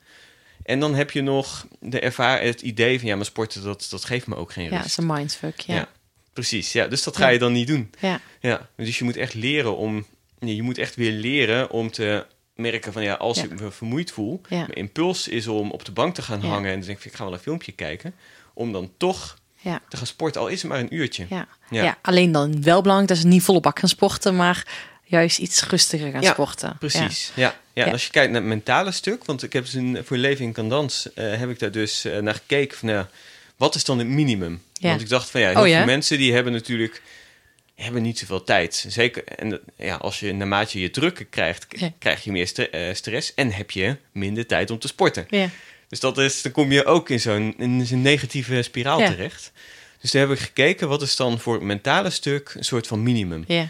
En dan heb je nog de ervaar het idee van ja, maar sporten dat, dat geeft me ook geen ja, rust. het is een mindfuck. Ja, ja. precies. Ja, dus dat ga Ja. je dan niet doen. ja. Ja, dus je moet echt leren om, je moet echt weer leren om te merken van ja, als Ja. ik me vermoeid voel, Ja. mijn impuls is om op de bank te gaan Ja. hangen en dan denk ik, ik ga wel een filmpje kijken, om dan toch ja. te gaan sporten, al is het maar een uurtje. Ja. Ja. Ja. alleen dan wel belangrijk dat ze niet volle bak gaan sporten, maar juist iets rustiger gaan Ja, sporten. Precies, ja. Ja, als je kijkt naar het mentale stuk, want ik heb dus een, voor Leven in Candans eh, heb ik daar dus eh, naar gekeken van, nou, wat is dan het minimum? Want ik dacht van ja, heel Oh, veel mensen die hebben natuurlijk hebben niet zoveel tijd. Zeker, en ja, als je naarmate je je drukker krijgt, krijg je meer st- eh, stress en heb je minder tijd om te sporten. Dus dat is, dan kom je ook in zo'n in zo'n negatieve spiraal terecht. Dus daar heb ik gekeken, wat is dan voor het mentale stuk een soort van minimum? Ja.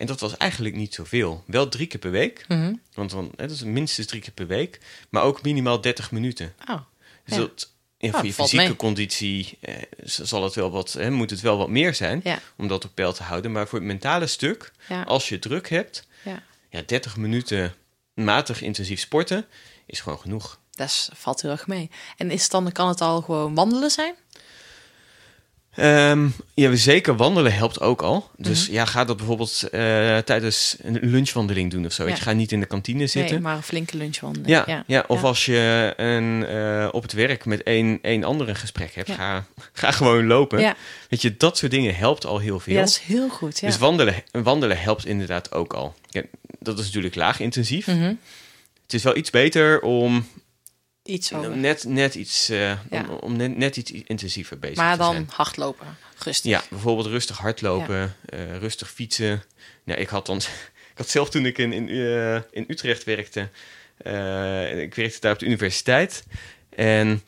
En dat was eigenlijk niet zoveel. Wel drie keer per week. Mhm. Want dan, hè, dat is minstens drie keer per week. Maar ook minimaal 30 minuten. Oh. Dus Ja. dat, ja, Oh, voor je fysieke mee. conditie eh, zal het wel wat, hè, moet het wel wat meer zijn. Ja. Om dat op peil te houden. Maar voor het mentale stuk, als je druk hebt, Ja. ja, 30 minuten matig intensief sporten is gewoon genoeg. Dat valt heel erg mee. En is het dan, kan het al gewoon wandelen zijn? Ehm, ja, zeker wandelen helpt ook al. Dus Mhm. ja, ga dat bijvoorbeeld eh, tijdens een lunchwandeling doen of zo. Ja. je, ga niet in de kantine zitten. Nee, maar een flinke lunchwandeling. Ja, ja. ja. of als je een, eh, op het werk met één, één ander een gesprek hebt, ga, ga gewoon lopen. Weet je, dat soort dingen helpt al heel veel. Ja, dat is heel goed. Ja. Dus wandelen, wandelen helpt inderdaad ook al. Dat is natuurlijk laag intensief. Mhm. Het is wel iets beter om Iets net, net iets, eh, Ja. om, om net, net iets intensiever bezig maar te dan zijn. hardlopen. Rustig. Ja, bijvoorbeeld rustig hardlopen, eh, rustig fietsen. Ja, ik had dan, [LAUGHS] ik had zelf toen ik in, in, eh, in Utrecht werkte, ik werkte daar op de universiteit. En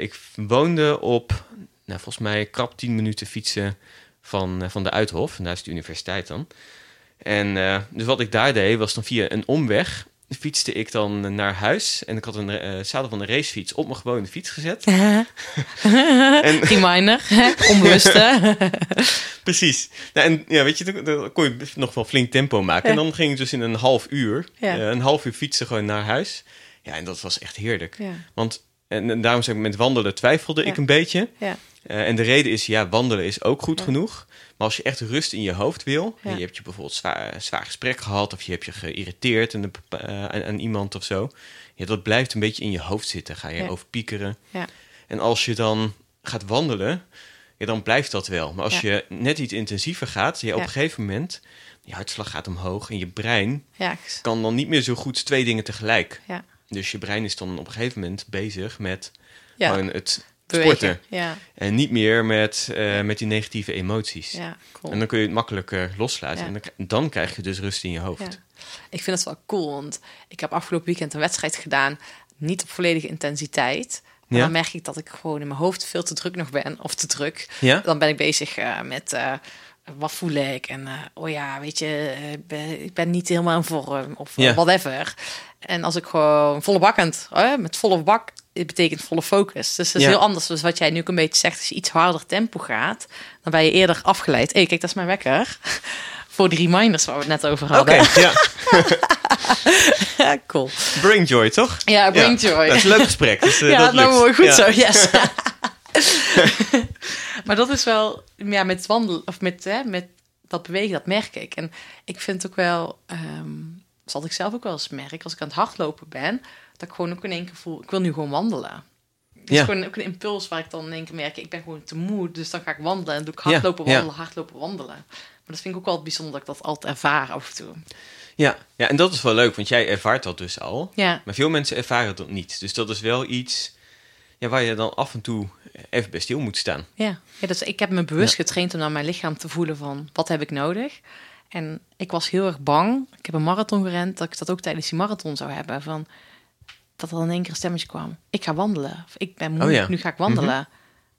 ik woonde op, nou, volgens mij krap 10 minuten fietsen van, van de Uithof. En daar is de universiteit dan. En dus wat ik daar deed, was dan via een omweg fietste ik dan naar huis. En ik had een eh, zadel van een racefiets op mijn gewone fiets gezet. [LAUGHS] En- Reminder. Onbewust. [LAUGHS] Precies. Nou, en ja, weet je, dan, kon je nog wel flink tempo maken. En dan ging ik dus in een half uur, Ja. eh, een half uur fietsen gewoon naar huis. Ja, en dat was echt heerlijk. ja. Want, en, en daarom zeg ik, met wandelen twijfelde ik een beetje. Ja. Eh, en de reden is, ja, wandelen is ook goed genoeg. Maar als je echt rust in je hoofd wil, en je hebt je bijvoorbeeld zwaar, zwaar gesprek gehad, of je hebt je geïrriteerd aan, de, eh, aan, aan iemand of zo, ja, dat blijft een beetje in je hoofd zitten. Ga je over piekeren. Ja. En als je dan gaat wandelen, ja, dan blijft dat wel. Maar als Ja. je net iets intensiever gaat, ja, op een gegeven moment, je hartslag gaat omhoog en je brein Ja. kan dan niet meer zo goed twee dingen tegelijk. Ja. Dus je brein is dan op een gegeven moment bezig met het Bewegen. sporten. Ja. En niet meer met, eh, met die negatieve emoties. Ja. Cool. En dan kun je het makkelijker loslaten. Ja. En dan, dan krijg je dus rust in je hoofd. Ja. Ik vind het wel cool, want ik heb afgelopen weekend een wedstrijd gedaan. Niet op volledige intensiteit. Maar dan merk ik dat ik gewoon in mijn hoofd veel te druk nog ben. Of te druk. Ja? Dan ben ik bezig eh, met eh, wat voel ik. En eh, oh ja, weet je, eh, ik ben, ik ben niet helemaal in vorm. Of eh, whatever. En als ik gewoon volle bakkend, eh, met volle bak, het betekent volle focus. Dus dat is Ja. heel anders. Dus wat jij nu ook een beetje zegt, als je iets harder tempo gaat, dan ben je eerder afgeleid. Hé, kijk, dat is mijn wekker. [LAUGHS] Voor die reminders waar we het net over Oké, hadden. ja. [LAUGHS] Ja, cool. Bring joy, toch? Ja, bring joy. Dat is een leuk gesprek. Dus, eh, [LAUGHS] ja, dat nou mooi, goed Ja. zo, yes. maar dat is wel, ja, met wandelen of met, hè, met dat bewegen, dat merk ik. En ik vind ook wel, ehm zal ik zelf ook wel eens merken, als ik aan het hardlopen ben, dat ik gewoon ook in één keer voel, ik wil nu gewoon wandelen. Het is Ja. gewoon ook een impuls waar ik dan in één keer merk, ik ben gewoon te moe, dus dan ga ik wandelen. En doe ik hardlopen, wandelen, hardlopen, wandelen. Maar dat vind ik ook wel bijzonder dat ik dat altijd ervaar af en toe. Ja. ja, en dat is wel leuk, want jij ervaart dat dus al. Ja, Maar veel mensen ervaren dat niet. Dus dat is wel iets ja, waar je dan af en toe even bij stil moet staan. Ja, ja dus ik heb me bewust Ja. getraind om naar mijn lichaam te voelen van wat heb ik nodig. En ik was heel erg bang. Ik heb een marathon gerend, dat ik dat ook tijdens die marathon zou hebben. Van dat er in één keer een stemmetje kwam. Ik ga wandelen. Of ik ben moe, Oh ja. nu ga ik wandelen.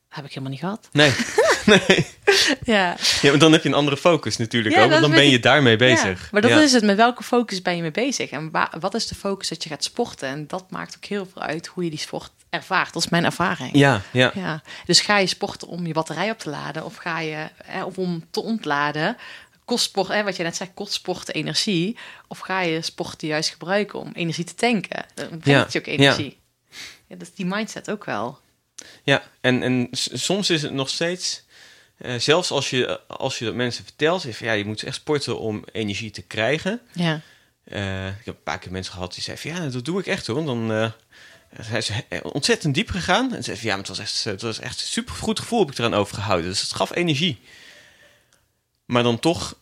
Dat heb ik helemaal niet gehad. Nee, [LAUGHS] nee. Ja, Ja, want dan heb je een andere focus natuurlijk Ja, ook. Want dan ben je daarmee bezig. Ja, maar dat Ja. is het. Met welke focus ben je mee bezig? En wa- wat is de focus dat je gaat sporten? En dat maakt ook heel veel uit hoe je die sport ervaart. Dat is mijn ervaring. Ja, ja. Ja, dus ga je sporten om je batterij op te laden of ga je hè, of om te ontladen? Kost sport, hè, wat je net zei, kost sport energie? Of ga je sporten juist gebruiken om energie te tanken? Dan brengt Ja, je ook energie. Ja. dat is die mindset ook wel. Ja, en, en soms is het nog steeds, eh, zelfs als je, als je dat mensen vertelt, is van, ja, je moet echt sporten om energie te krijgen. Ja, Eh, ik heb een paar keer mensen gehad die zeiden van, ja, dat doe ik echt hoor. Dan eh zijn ze ontzettend diep gegaan. En zeiden van, ja, maar het was echt, het was echt een super goed gevoel heb ik eraan overgehouden. Dus het gaf energie. Maar dan toch,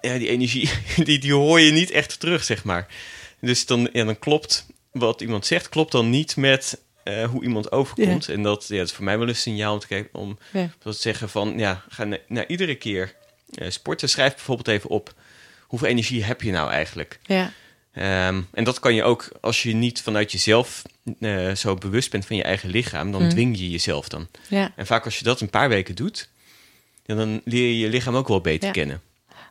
ja, die energie, [LAUGHS] die, die hoor je niet echt terug, zeg maar. Dus dan, ja, dan klopt wat iemand zegt, klopt dan niet met eh, hoe iemand overkomt. En dat, ja, dat is voor mij wel een signaal om te, kijken, om ja. te zeggen van, ja, ga na, na iedere keer eh, sporten. Schrijf bijvoorbeeld even op, hoeveel energie heb je nou eigenlijk? ja. Ehm, en dat kan je ook, als je niet vanuit jezelf eh, zo bewust bent van je eigen lichaam, dan Mm. dwing je jezelf dan. ja. En vaak als je dat een paar weken doet, ja, dan leer je je lichaam ook wel beter Ja. kennen.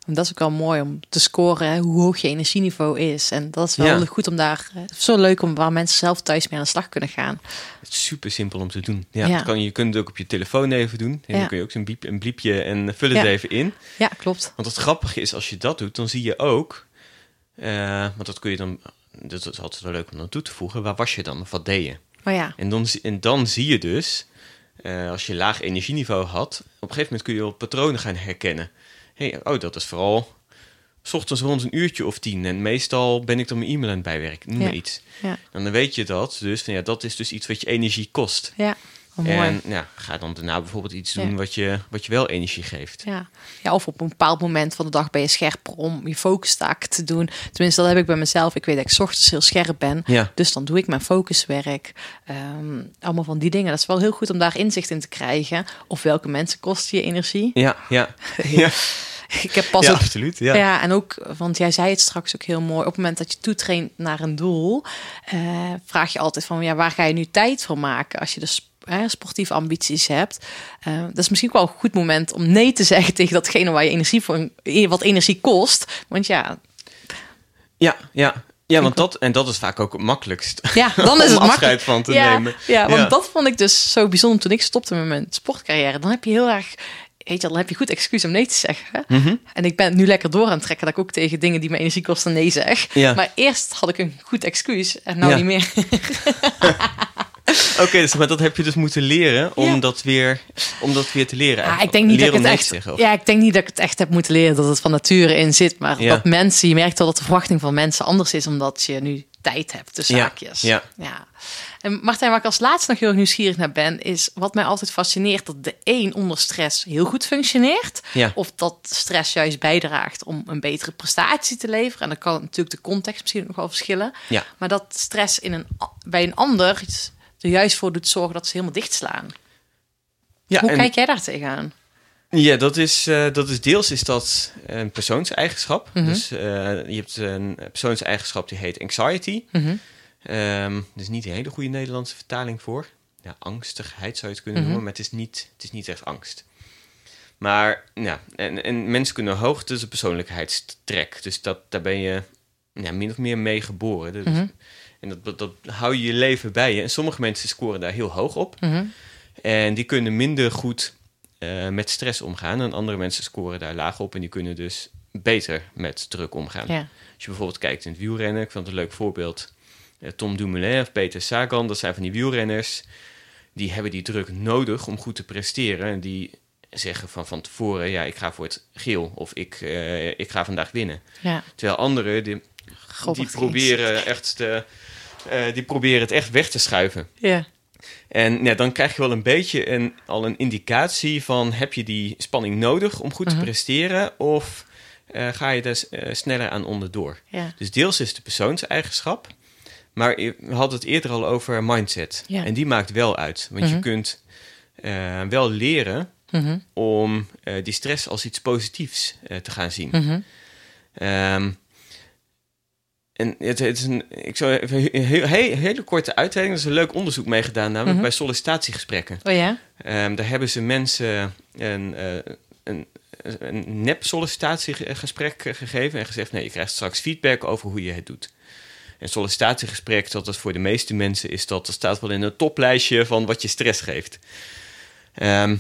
En dat is ook wel mooi om te scoren hè, hoe hoog je energieniveau is. En dat is wel Ja. goed om daar, eh, zo leuk om waar mensen zelf thuis mee aan de slag kunnen gaan. Het is super simpel om te doen. Ja, Ja. Dat kan, je kunt het ook op je telefoon even doen. En Ja. dan kun je ook zo'n biep, een bliepje en vul het even in. Ja, klopt. Want het grappige is, als je dat doet, dan zie je ook... eh, want dat kun je dan... Dat is altijd wel leuk om dan toe te voegen. Waar was je dan? Of wat deed je? Maar ja, En dan, en dan zie je dus eh, als je laag energieniveau had, op een gegeven moment kun je wel patronen gaan herkennen. Hey, oh, dat is vooral 's ochtends rond een uurtje of tien. En meestal ben ik dan mijn e-mail aan het bijwerken. Noem Ja. maar iets. Ja, En dan weet je dat. Dus van, ja, dat is dus iets wat je energie kost. ja. Oh. En ja, ga dan daarna bijvoorbeeld iets doen Ja. wat, je, wat je wel energie geeft. Ja. ja, of op een bepaald moment van de dag ben je scherper om je focustaak te doen. Tenminste, dat heb ik bij mezelf. Ik weet dat ik 's ochtends heel scherp ben. Ja. Dus dan doe ik mijn focuswerk. Ehm, allemaal van die dingen. Dat is wel heel goed om daar inzicht in te krijgen. Of welke mensen kosten je energie. Ja, ja. [LAUGHS] ja. Ik heb pas ja absoluut. Ja. Ja. en ook, want jij zei het straks ook heel mooi. Op het moment dat je toetraint naar een doel, eh, vraag je altijd van ja, waar ga je nu tijd voor maken als je dus hè, sportieve ambities hebt. Eh, dat is misschien wel een goed moment om nee te zeggen tegen datgene waar je energie voor, wat energie kost. Want ja, Ja, ja. Ja, want dat, en dat is vaak ook het makkelijkst. [LAUGHS] ja dan [LAUGHS] is het afscheid makkelijk. van te ja, nemen. Ja, want Ja. dat vond ik dus zo bijzonder toen ik stopte met mijn sportcarrière. Dan heb je heel erg, weet je, dan heb je goed excuus om nee te zeggen. Mhm. En ik ben het nu lekker door aan het trekken dat ik ook tegen dingen die me energie kosten nee zeg. Ja. Maar eerst had ik een goed excuus en nou Ja. niet meer. [LAUGHS] Oké, dus, maar dat heb je dus moeten leren om, Ja. dat, weer, om dat weer te leren. Ja, eigenlijk. ik denk niet dat ik het echt. zeggen, Ja, ik denk niet dat ik het echt heb moeten leren dat het van nature in zit. Maar Ja. dat mensen, je merkt wel dat de verwachting van mensen anders is, omdat je nu tijd hebt, de Ja, zaakjes. ja. ja. En Martijn, waar ik als laatste nog heel erg nieuwsgierig naar ben, is wat mij altijd fascineert dat de een onder stress heel goed functioneert. Ja. Of dat stress juist bijdraagt om een betere prestatie te leveren. En dan kan natuurlijk de context misschien nog wel verschillen. Ja. Maar dat stress in een, bij een ander iets er juist voor doet zorgen dat ze helemaal dichtslaan. Ja, Hoe en- kijk jij daar tegenaan? Ja, dat is, eh, dat is deels is dat een persoonseigenschap. Mhm. Dus eh, je hebt een persoonseigenschap die heet anxiety. Ehm er is niet een hele goede Nederlandse vertaling voor. Ja, angstigheid zou je het kunnen Mhm. noemen, maar het is, niet, het is niet echt angst. Maar ja, en, en mensen kunnen hoog, een persoonlijkheidstrek. Dus dat, daar ben je ja, min of meer mee geboren. Dus, Mhm. En dat, dat, dat hou je je leven bij je. En sommige mensen scoren daar heel hoog op. Mhm. En die kunnen minder goed eh, met stress omgaan. En andere mensen scoren daar laag op. En die kunnen dus beter met druk omgaan. Ja. Als je bijvoorbeeld kijkt in het wielrennen. Ik vond het een leuk voorbeeld. eh, Tom Dumoulin of Peter Sagan. Dat zijn van die wielrenners. Die hebben die druk nodig om goed te presteren. En die zeggen van, van tevoren... Ja, ik ga voor het geel. Of ik, eh, ik ga vandaag winnen. Ja. Terwijl anderen... Die, God, die proberen echt... De, eh, die proberen het echt weg te schuiven. Ja. En ja, dan krijg je wel een beetje een, al een indicatie van... heb je die spanning nodig om goed Mhm. te presteren... of eh, ga je er s- eh, sneller aan onderdoor? Ja. Dus deels is de persoonseigenschap... maar we hadden het eerder al over mindset. Ja. En die maakt wel uit. Want je Mhm. kunt wel leren Mhm. om die stress als iets positiefs te gaan zien. Mhm. En het, het is een, ik zou even een heel, heel- hele korte uitweiding. Er is een leuk onderzoek mee gedaan, namelijk Mhm. bij sollicitatiegesprekken. Oh ja? Ehm, daar hebben ze mensen een, eh, een, een nep sollicitatiegesprek gegeven en gezegd: nee, je krijgt straks feedback over hoe je het doet. Een sollicitatiegesprek, dat is voor de meeste mensen, is dat, dat staat wel in een toplijstje van wat je stress geeft. Ehm,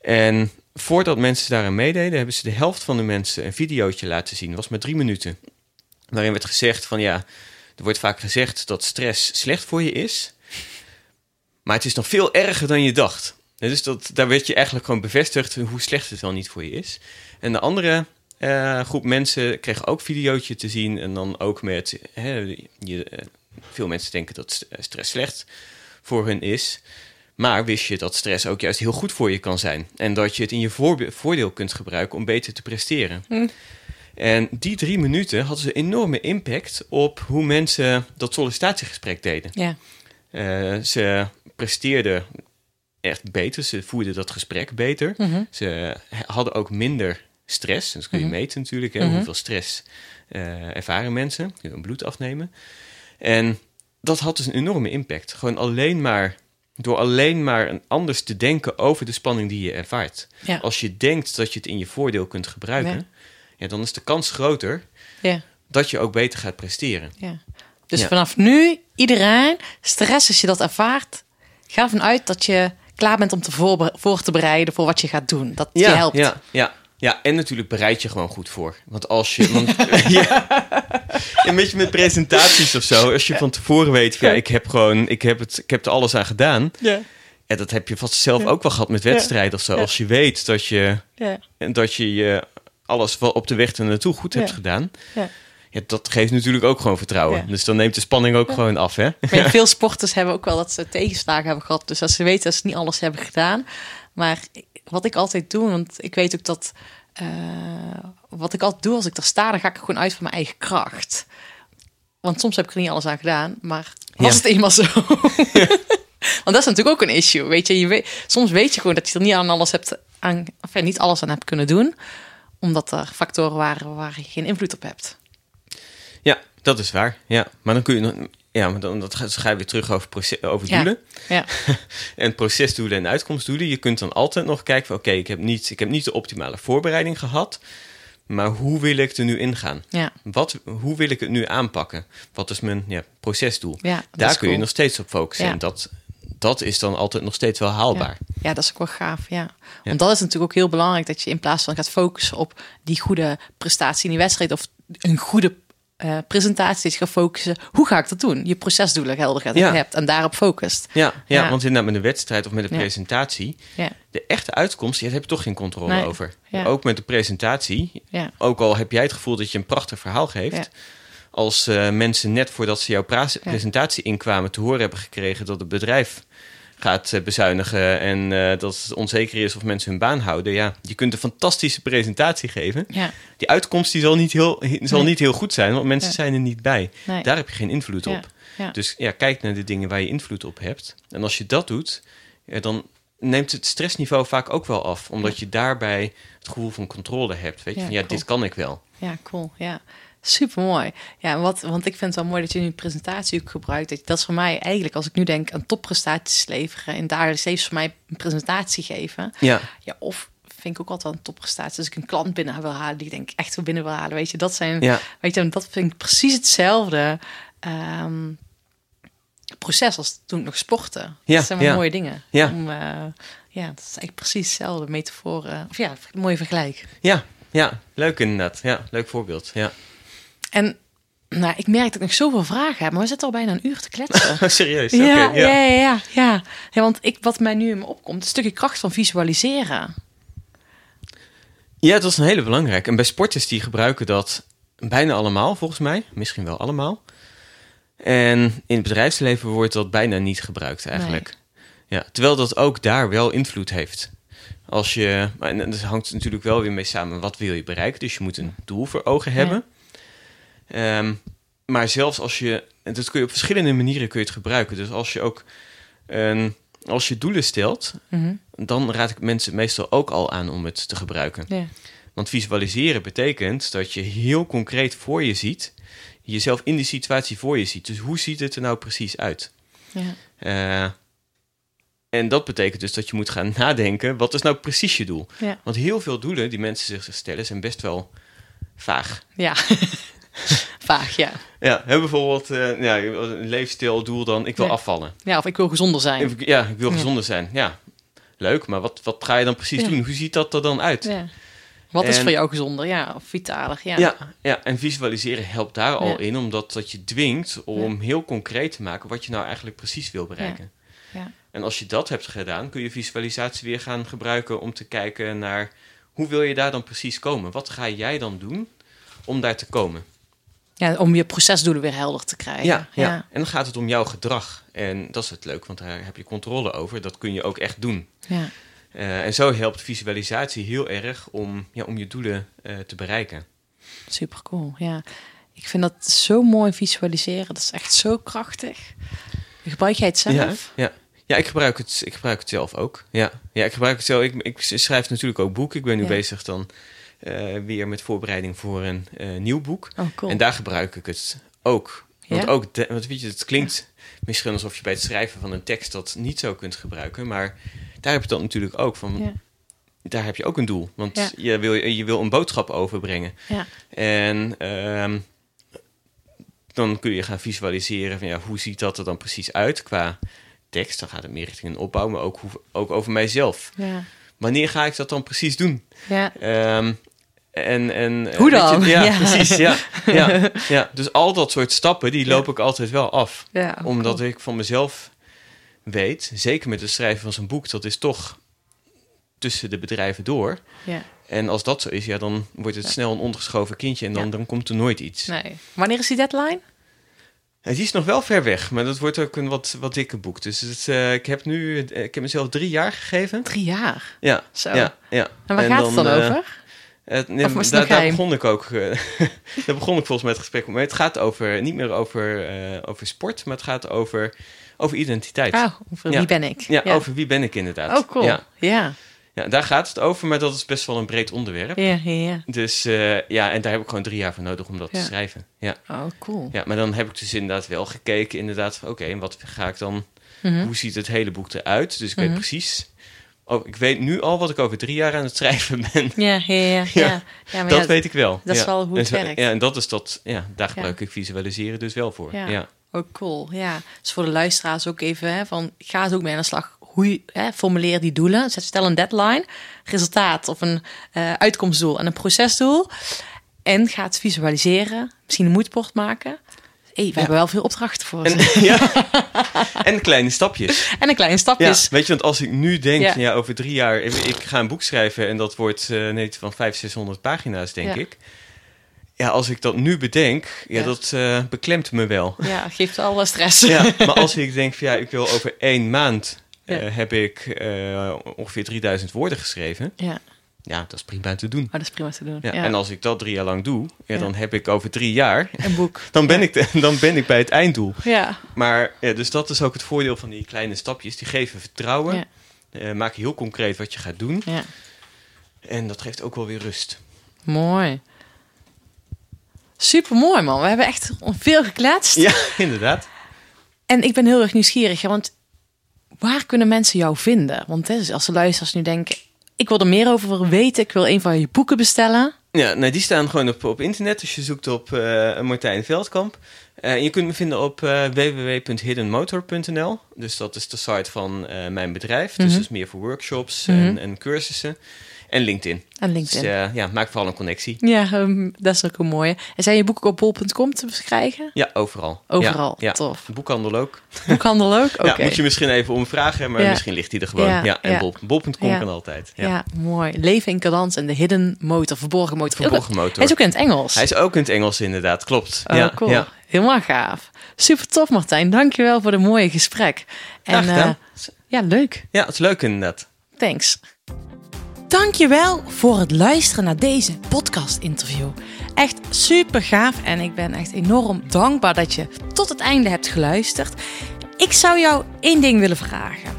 en voordat mensen daaraan meededen, hebben ze de helft van de mensen een videootje laten zien. Dat was maar drie minuten. Waarin werd gezegd van ja, er wordt vaak gezegd dat stress slecht voor je is. Maar het is nog veel erger dan je dacht. Dus dat, daar werd je eigenlijk gewoon bevestigd hoe slecht het wel niet voor je is. En de andere eh, groep mensen kreeg ook videootje te zien. En dan ook met, je, eh, veel mensen denken dat st- stress slecht voor hun is. Maar wist je dat stress ook juist heel goed voor je kan zijn? En dat je het in je voordeel kunt gebruiken om beter te presteren. En die drie minuten hadden ze enorme impact op hoe mensen dat sollicitatiegesprek deden. Ja. Eh, ze presteerden echt beter, ze voerden dat gesprek beter. Mhm. Ze hadden ook minder stress. Dat kun je Mhm. meten natuurlijk. Hè? Mhm. Hoeveel stress eh, ervaren mensen. Je kunt bloed afnemen. En dat had dus een enorme impact. Gewoon alleen maar... Door alleen maar een anders te denken over de spanning die je ervaart. Ja. Als je denkt dat je het in je voordeel kunt gebruiken... Ja. Ja. dan is de kans groter Ja. dat je ook beter gaat presteren. ja. Dus vanaf nu, iedereen, stress als je dat ervaart, ga ervan uit dat je klaar bent om te voorbe- voor te bereiden voor wat je gaat doen. Dat je helpt. Ja, ja, ja, en natuurlijk bereid je gewoon goed voor. Want als je. [LAUGHS] Want, ja, een beetje met presentaties of zo. Als je van tevoren weet, ja, ik heb gewoon. Ik heb, het, ik heb er alles aan gedaan. Ja. ja, dat heb je vast zelf ook wel gehad met wedstrijden of zo. Als je weet dat je, Ja. dat je je alles wel op de weg er naartoe goed hebt gedaan. Ja. Ja, dat geeft natuurlijk ook gewoon vertrouwen. Ja. Dus dan neemt de spanning ook gewoon af, hè? [LAUGHS] Veel sporters hebben ook wel dat ze tegenslagen hebben gehad. Dus dat ze weten dat ze niet alles hebben gedaan. Maar wat ik altijd doe, want ik weet ook dat... eh, wat ik altijd doe als ik er sta, dan ga ik gewoon uit van mijn eigen kracht. Want soms heb ik er niet alles aan gedaan, maar was het eenmaal zo. [LAUGHS] [LAUGHS] Want dat is natuurlijk ook een issue, weet je. je weet, soms weet je gewoon dat je er niet aan alles hebt aan, ja, niet alles aan hebt kunnen doen, omdat er factoren waren waar je geen invloed op hebt. Ja, dat is waar. Ja, maar dan kun je nog. Ja, maar dan dat ga, je weer terug over, proces, over doelen. Ja, [LAUGHS] En procesdoelen en uitkomstdoelen. Je kunt dan altijd nog kijken van... oké, ik heb niet, ik heb niet de optimale voorbereiding gehad... maar hoe wil ik er nu ingaan? ja, Wat, hoe wil ik het nu aanpakken? Wat is mijn ja, procesdoel? ja. Daar kun je nog steeds op focussen. En dat, dat is dan altijd nog steeds wel haalbaar. Ja. ja, dat is ook wel gaaf. Ja. Want dat is natuurlijk ook heel belangrijk dat je in plaats van gaat focussen op die goede prestatie in die wedstrijd of een goede eh, presentatie, je gaat focussen. Hoe ga ik dat doen? Je procesdoelen helder gaat Ja. hebt en daarop focust. Ja, ja, Ja. want inderdaad met een wedstrijd of met een Ja. presentatie... De echte uitkomst, daar heb je toch geen controle Nee. over. Ook met de presentatie. Ook al heb jij het gevoel dat je een prachtig verhaal geeft... Als eh, mensen net voordat ze jouw presentatie inkwamen... te horen hebben gekregen dat het bedrijf gaat eh, bezuinigen... en eh, dat het onzeker is of mensen hun baan houden. Ja, je kunt een fantastische presentatie geven. ja, Die uitkomst die zal, niet heel, zal Nee. niet heel goed zijn... want mensen Ja. zijn er niet bij. Nee. Daar heb je geen invloed ja, op. Dus ja, kijk naar de dingen waar je invloed op hebt. En als je dat doet, dan neemt het stressniveau vaak ook wel af. Omdat je daarbij het gevoel van controle hebt. Weet je, van ja, cool. dit kan ik wel. Ja, cool. Ja, super mooi. Ja, wat, want ik vind het wel mooi dat je nu presentatie ook gebruikt. Dat, dat is voor mij eigenlijk, als ik nu denk aan topprestaties leveren dagelijks leven, is voor mij een presentatie geven. Ja, Ja, of vind ik ook altijd wel een topprestatie. Als ik een klant binnen wil halen, die ik denk echt wil binnen wil halen. Weet je, dat zijn, ja, weet je, dat vind ik precies hetzelfde ehm, proces als toen ik nog sportte. Ja, dat zijn wel ja. mooie dingen. Ja. Om, eh, ja, dat is eigenlijk precies hetzelfde metaforen. Of ja, een mooie vergelijk. ja, ja. Leuk inderdaad. Ja, leuk voorbeeld. Ja. En nou, ik merk dat ik nog zoveel vragen heb, maar we zitten al bijna een uur te kletsen. [LAUGHS] Serieus? ja, ja, ja, ja, ja. Ja, want ik, wat mij nu in me opkomt, een stukje kracht van visualiseren. Ja, dat is een hele belangrijke. En bij sporters die gebruiken dat bijna allemaal, volgens mij. Misschien wel allemaal. En in het bedrijfsleven wordt dat bijna niet gebruikt eigenlijk. Ja, terwijl dat ook daar wel invloed heeft. Als je, en dat hangt natuurlijk wel weer mee samen. Wat wil je bereiken? Dus je moet een doel voor ogen hebben. Ehm, maar zelfs als je, en dat kun je op verschillende manieren kun je het gebruiken. Dus als je ook, een, als je doelen stelt, Mhm. dan raad ik mensen meestal ook al aan om het te gebruiken. Want visualiseren betekent dat je heel concreet voor je ziet, jezelf in die situatie voor je ziet. Dus hoe ziet het er nou precies uit? Eh, en dat betekent dus dat je moet gaan [LAUGHS] nadenken, wat is nou precies je doel? Want heel veel doelen die mensen zich stellen zijn best wel vaag. Ja. [LAUGHS] [LAUGHS] Vaag, ja. Ja, hè, bijvoorbeeld eh, ja, een leefstijldoel dan, ik wil Ja. afvallen. Ja, of ik wil gezonder zijn. Ja, ik wil gezonder zijn. Ja, leuk, maar wat, wat ga je dan precies doen? Hoe ziet dat er dan uit? Ja. Wat is voor jou gezonder? Ja, of vitaler? Ja. Ja, ja, en visualiseren helpt daar al in, omdat dat je dwingt om heel concreet te maken wat je nou eigenlijk precies wil bereiken. Ja. En als je dat hebt gedaan, kun je visualisatie weer gaan gebruiken om te kijken naar hoe wil je daar dan precies komen? Wat ga jij dan doen om daar te komen? Ja, om je procesdoelen weer helder te krijgen. Ja, ja. En dan gaat het om jouw gedrag. En dat is het leuk, want daar heb je controle over. Dat kun je ook echt doen. ja. Eh, en zo helpt visualisatie heel erg om, ja, om je doelen eh, te bereiken. Super cool. Ja. Ik vind dat zo mooi visualiseren. Dat is echt zo krachtig. Gebruik jij het zelf? Ja, ja. ja ik, gebruik het, ik gebruik het zelf ook. Ja, ja ik gebruik het zelf. Ik, ik schrijf natuurlijk ook boeken. Ik ben nu Ja. bezig dan weer met voorbereiding voor een eh, nieuw boek. Oh, cool. En daar gebruik ik het ook. Want, Ja? ook de- want weet je, het klinkt misschien alsof je bij het schrijven van een tekst dat niet zo kunt gebruiken. Maar daar heb je dat natuurlijk ook van. Ja. Daar heb je ook een doel. Want Ja. je, wil, je wil een boodschap overbrengen. Ja. En ehm, dan kun je gaan visualiseren van ja, hoe ziet dat er dan precies uit qua tekst. Dan gaat het meer richting een opbouw, maar ook, hoe, ook over mijzelf. Ja. Wanneer ga ik dat dan precies doen? Ja. En, en, eh, Hoe dan? je- ja, Ja. precies. Ja, ja, [LAUGHS] ja. Dus al dat soort stappen, die loop ik altijd wel af. Ja, omdat cool. ik van mezelf weet, zeker met het schrijven van zo'n boek, dat is toch tussen de bedrijven door. Ja. En als dat zo is, ja, dan wordt het snel een ondergeschoven kindje en dan, Ja. dan komt er nooit iets. Nee. Wanneer is die deadline? Die is nog wel ver weg, maar dat wordt ook een wat, wat dikker boek. Dus het, eh, ik heb nu, eh, ik heb mezelf drie jaar gegeven. Drie jaar. Ja, Zo. ja, ja. En waar gaat het dan over? Het, nee, het daar, geheim? begon ik ook. eh, [LAUGHS] daar begon ik volgens mij het gesprek mee. Het gaat over, niet meer over, eh, over sport, maar het gaat over, over identiteit. Oh, over Ja. wie ben ik? ja, over wie ben ik inderdaad. Oh, cool. Ja, Ja. ja, daar gaat het over, maar dat is best wel een breed onderwerp. Ja, ja, ja. Dus eh, ja, en daar heb ik gewoon drie jaar voor nodig om dat te schrijven. Ja. Oh, cool. ja, maar dan heb ik dus inderdaad wel gekeken, inderdaad, van oké, en wat ga ik dan, Mhm. hoe ziet het hele boek eruit? Dus ik weet Mhm. precies, oh, ik weet nu al wat ik over drie jaar aan het schrijven ben. Ja, ja, ja. ja. [LAUGHS] ja. maar dat weet ik wel. dat is wel hoe het zo- werkt. Ja, en dat is dat, ja, daar gebruik ik visualiseren dus wel voor. Ja. Oh, cool. Ja. Dus voor de luisteraars ook even hè, van ga eens ook mee aan de slag. Hoe je, hè, formuleer die doelen. Zet- Stel een deadline, resultaat of een eh, uitkomstdoel en een procesdoel. En ga het visualiseren. Misschien een moodboard maken. Hey, we hebben wel veel opdrachten voor En, [LAUGHS] ja. [LAUGHS] en kleine stapjes. En een kleine Ja, stapjes. weet je, want als ik nu denk, Ja. ja, over drie jaar, ik ik ga een boek schrijven en dat wordt nee, van 500, 600 pagina's, denk Ja. ik. Ja, als ik dat nu bedenk, ja, Ja. dat eh, beklemt me wel. Ja, geeft al wat stress. Ja, [LAUGHS] maar als ik denk van ja, ik wil over één maand eh, Ja. heb ik eh, ongeveer 3000 woorden geschreven. Ja, Ja, dat is prima te doen. maar dat is prima te doen. Ja, Ja. En als ik dat drie jaar lang doe, ja, Ja. dan heb ik over drie jaar, Een boek. [LAUGHS] dan ben, ik, de- dan ben ik bij het einddoel. Ja. Maar ja, dus dat is ook het voordeel van die kleine stapjes. Die geven vertrouwen, eh, maken heel concreet wat je gaat doen. ja. En dat geeft ook wel weer rust. Mooi. Super mooi, man. We hebben echt veel gekletst. Ja, [LAUGHS] inderdaad. En ik ben heel erg nieuwsgierig, want waar kunnen mensen jou vinden? Want hè, als de luisteraars nu denken, ik wil er meer over weten, ik wil een van je boeken bestellen. Ja, nou, die staan gewoon op, op internet. Dus je zoekt op eh, Martijn Veldkamp. Eh, je kunt me vinden op eh, www.hiddenmotor.nl. Dus dat is de site van mijn bedrijf. Dus Mhm. dat is meer voor workshops Mhm. en, en cursussen. En LinkedIn. En Dus LinkedIn. eh, ja, maak vooral een connectie. Ja, ehm, dat is ook een mooie. En zijn je boeken op bol.com te krijgen? Ja, overal. Overal, Ja, ja. tof. Boekhandel ook. Boekhandel ook? [LAUGHS] Oké. Ja, moet je misschien even omvragen, maar misschien ligt hij er gewoon. Ja, en bol- bol.com Ja. kan altijd. ja. Ja. mooi. Leven in cadans en de hidden motor, verborgen motor. Verborgen motor. Hij is ook in het Engels. Hij is ook in het Engels inderdaad, klopt. Oh, ja, cool. Helemaal gaaf. Super tof, Martijn. Dankjewel voor het mooie gesprek. En eh, ja, leuk. ja, het is leuk inderdaad. Thanks. Dankjewel voor het luisteren naar deze podcast-interview. Echt super gaaf en ik ben echt enorm dankbaar dat je tot het einde hebt geluisterd. Ik zou jou één ding willen vragen.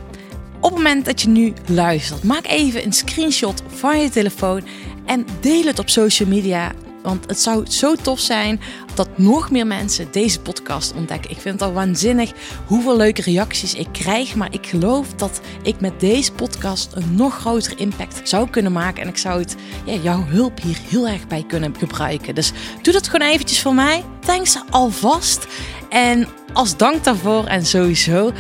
Op het moment dat je nu luistert, maak even een screenshot van je telefoon en deel het op social media. Want het zou zo tof zijn dat nog meer mensen deze podcast ontdekken. Ik vind het al waanzinnig hoeveel leuke reacties ik krijg. Maar ik geloof dat ik met deze podcast een nog grotere impact zou kunnen maken. En ik zou het, ja, jouw hulp hier heel erg bij kunnen gebruiken. Dus doe dat gewoon eventjes voor mij. Thanks alvast. En als dank daarvoor en sowieso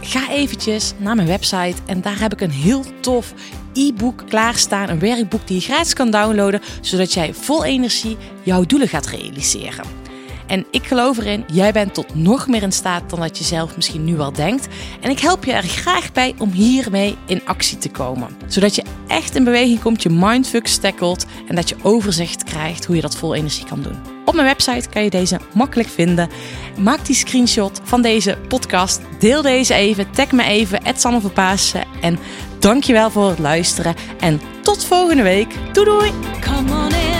ga eventjes naar mijn website en daar heb ik een heel tof e-book klaarstaan. Een werkboek die je gratis kan downloaden, zodat jij vol energie jouw doelen gaat realiseren. En ik geloof erin, jij bent tot nog meer in staat dan dat je zelf misschien nu al denkt. En ik help je er graag bij om hiermee in actie te komen. Zodat je echt in beweging komt, je mindfuck tackelt en dat je overzicht krijgt hoe je dat vol energie kan doen. Op mijn website kan je deze makkelijk vinden. Maak die screenshot van deze podcast. Deel deze even. Tag me even. Sanne Verpaassen. En dankjewel voor het luisteren. En tot volgende week. Doei doei!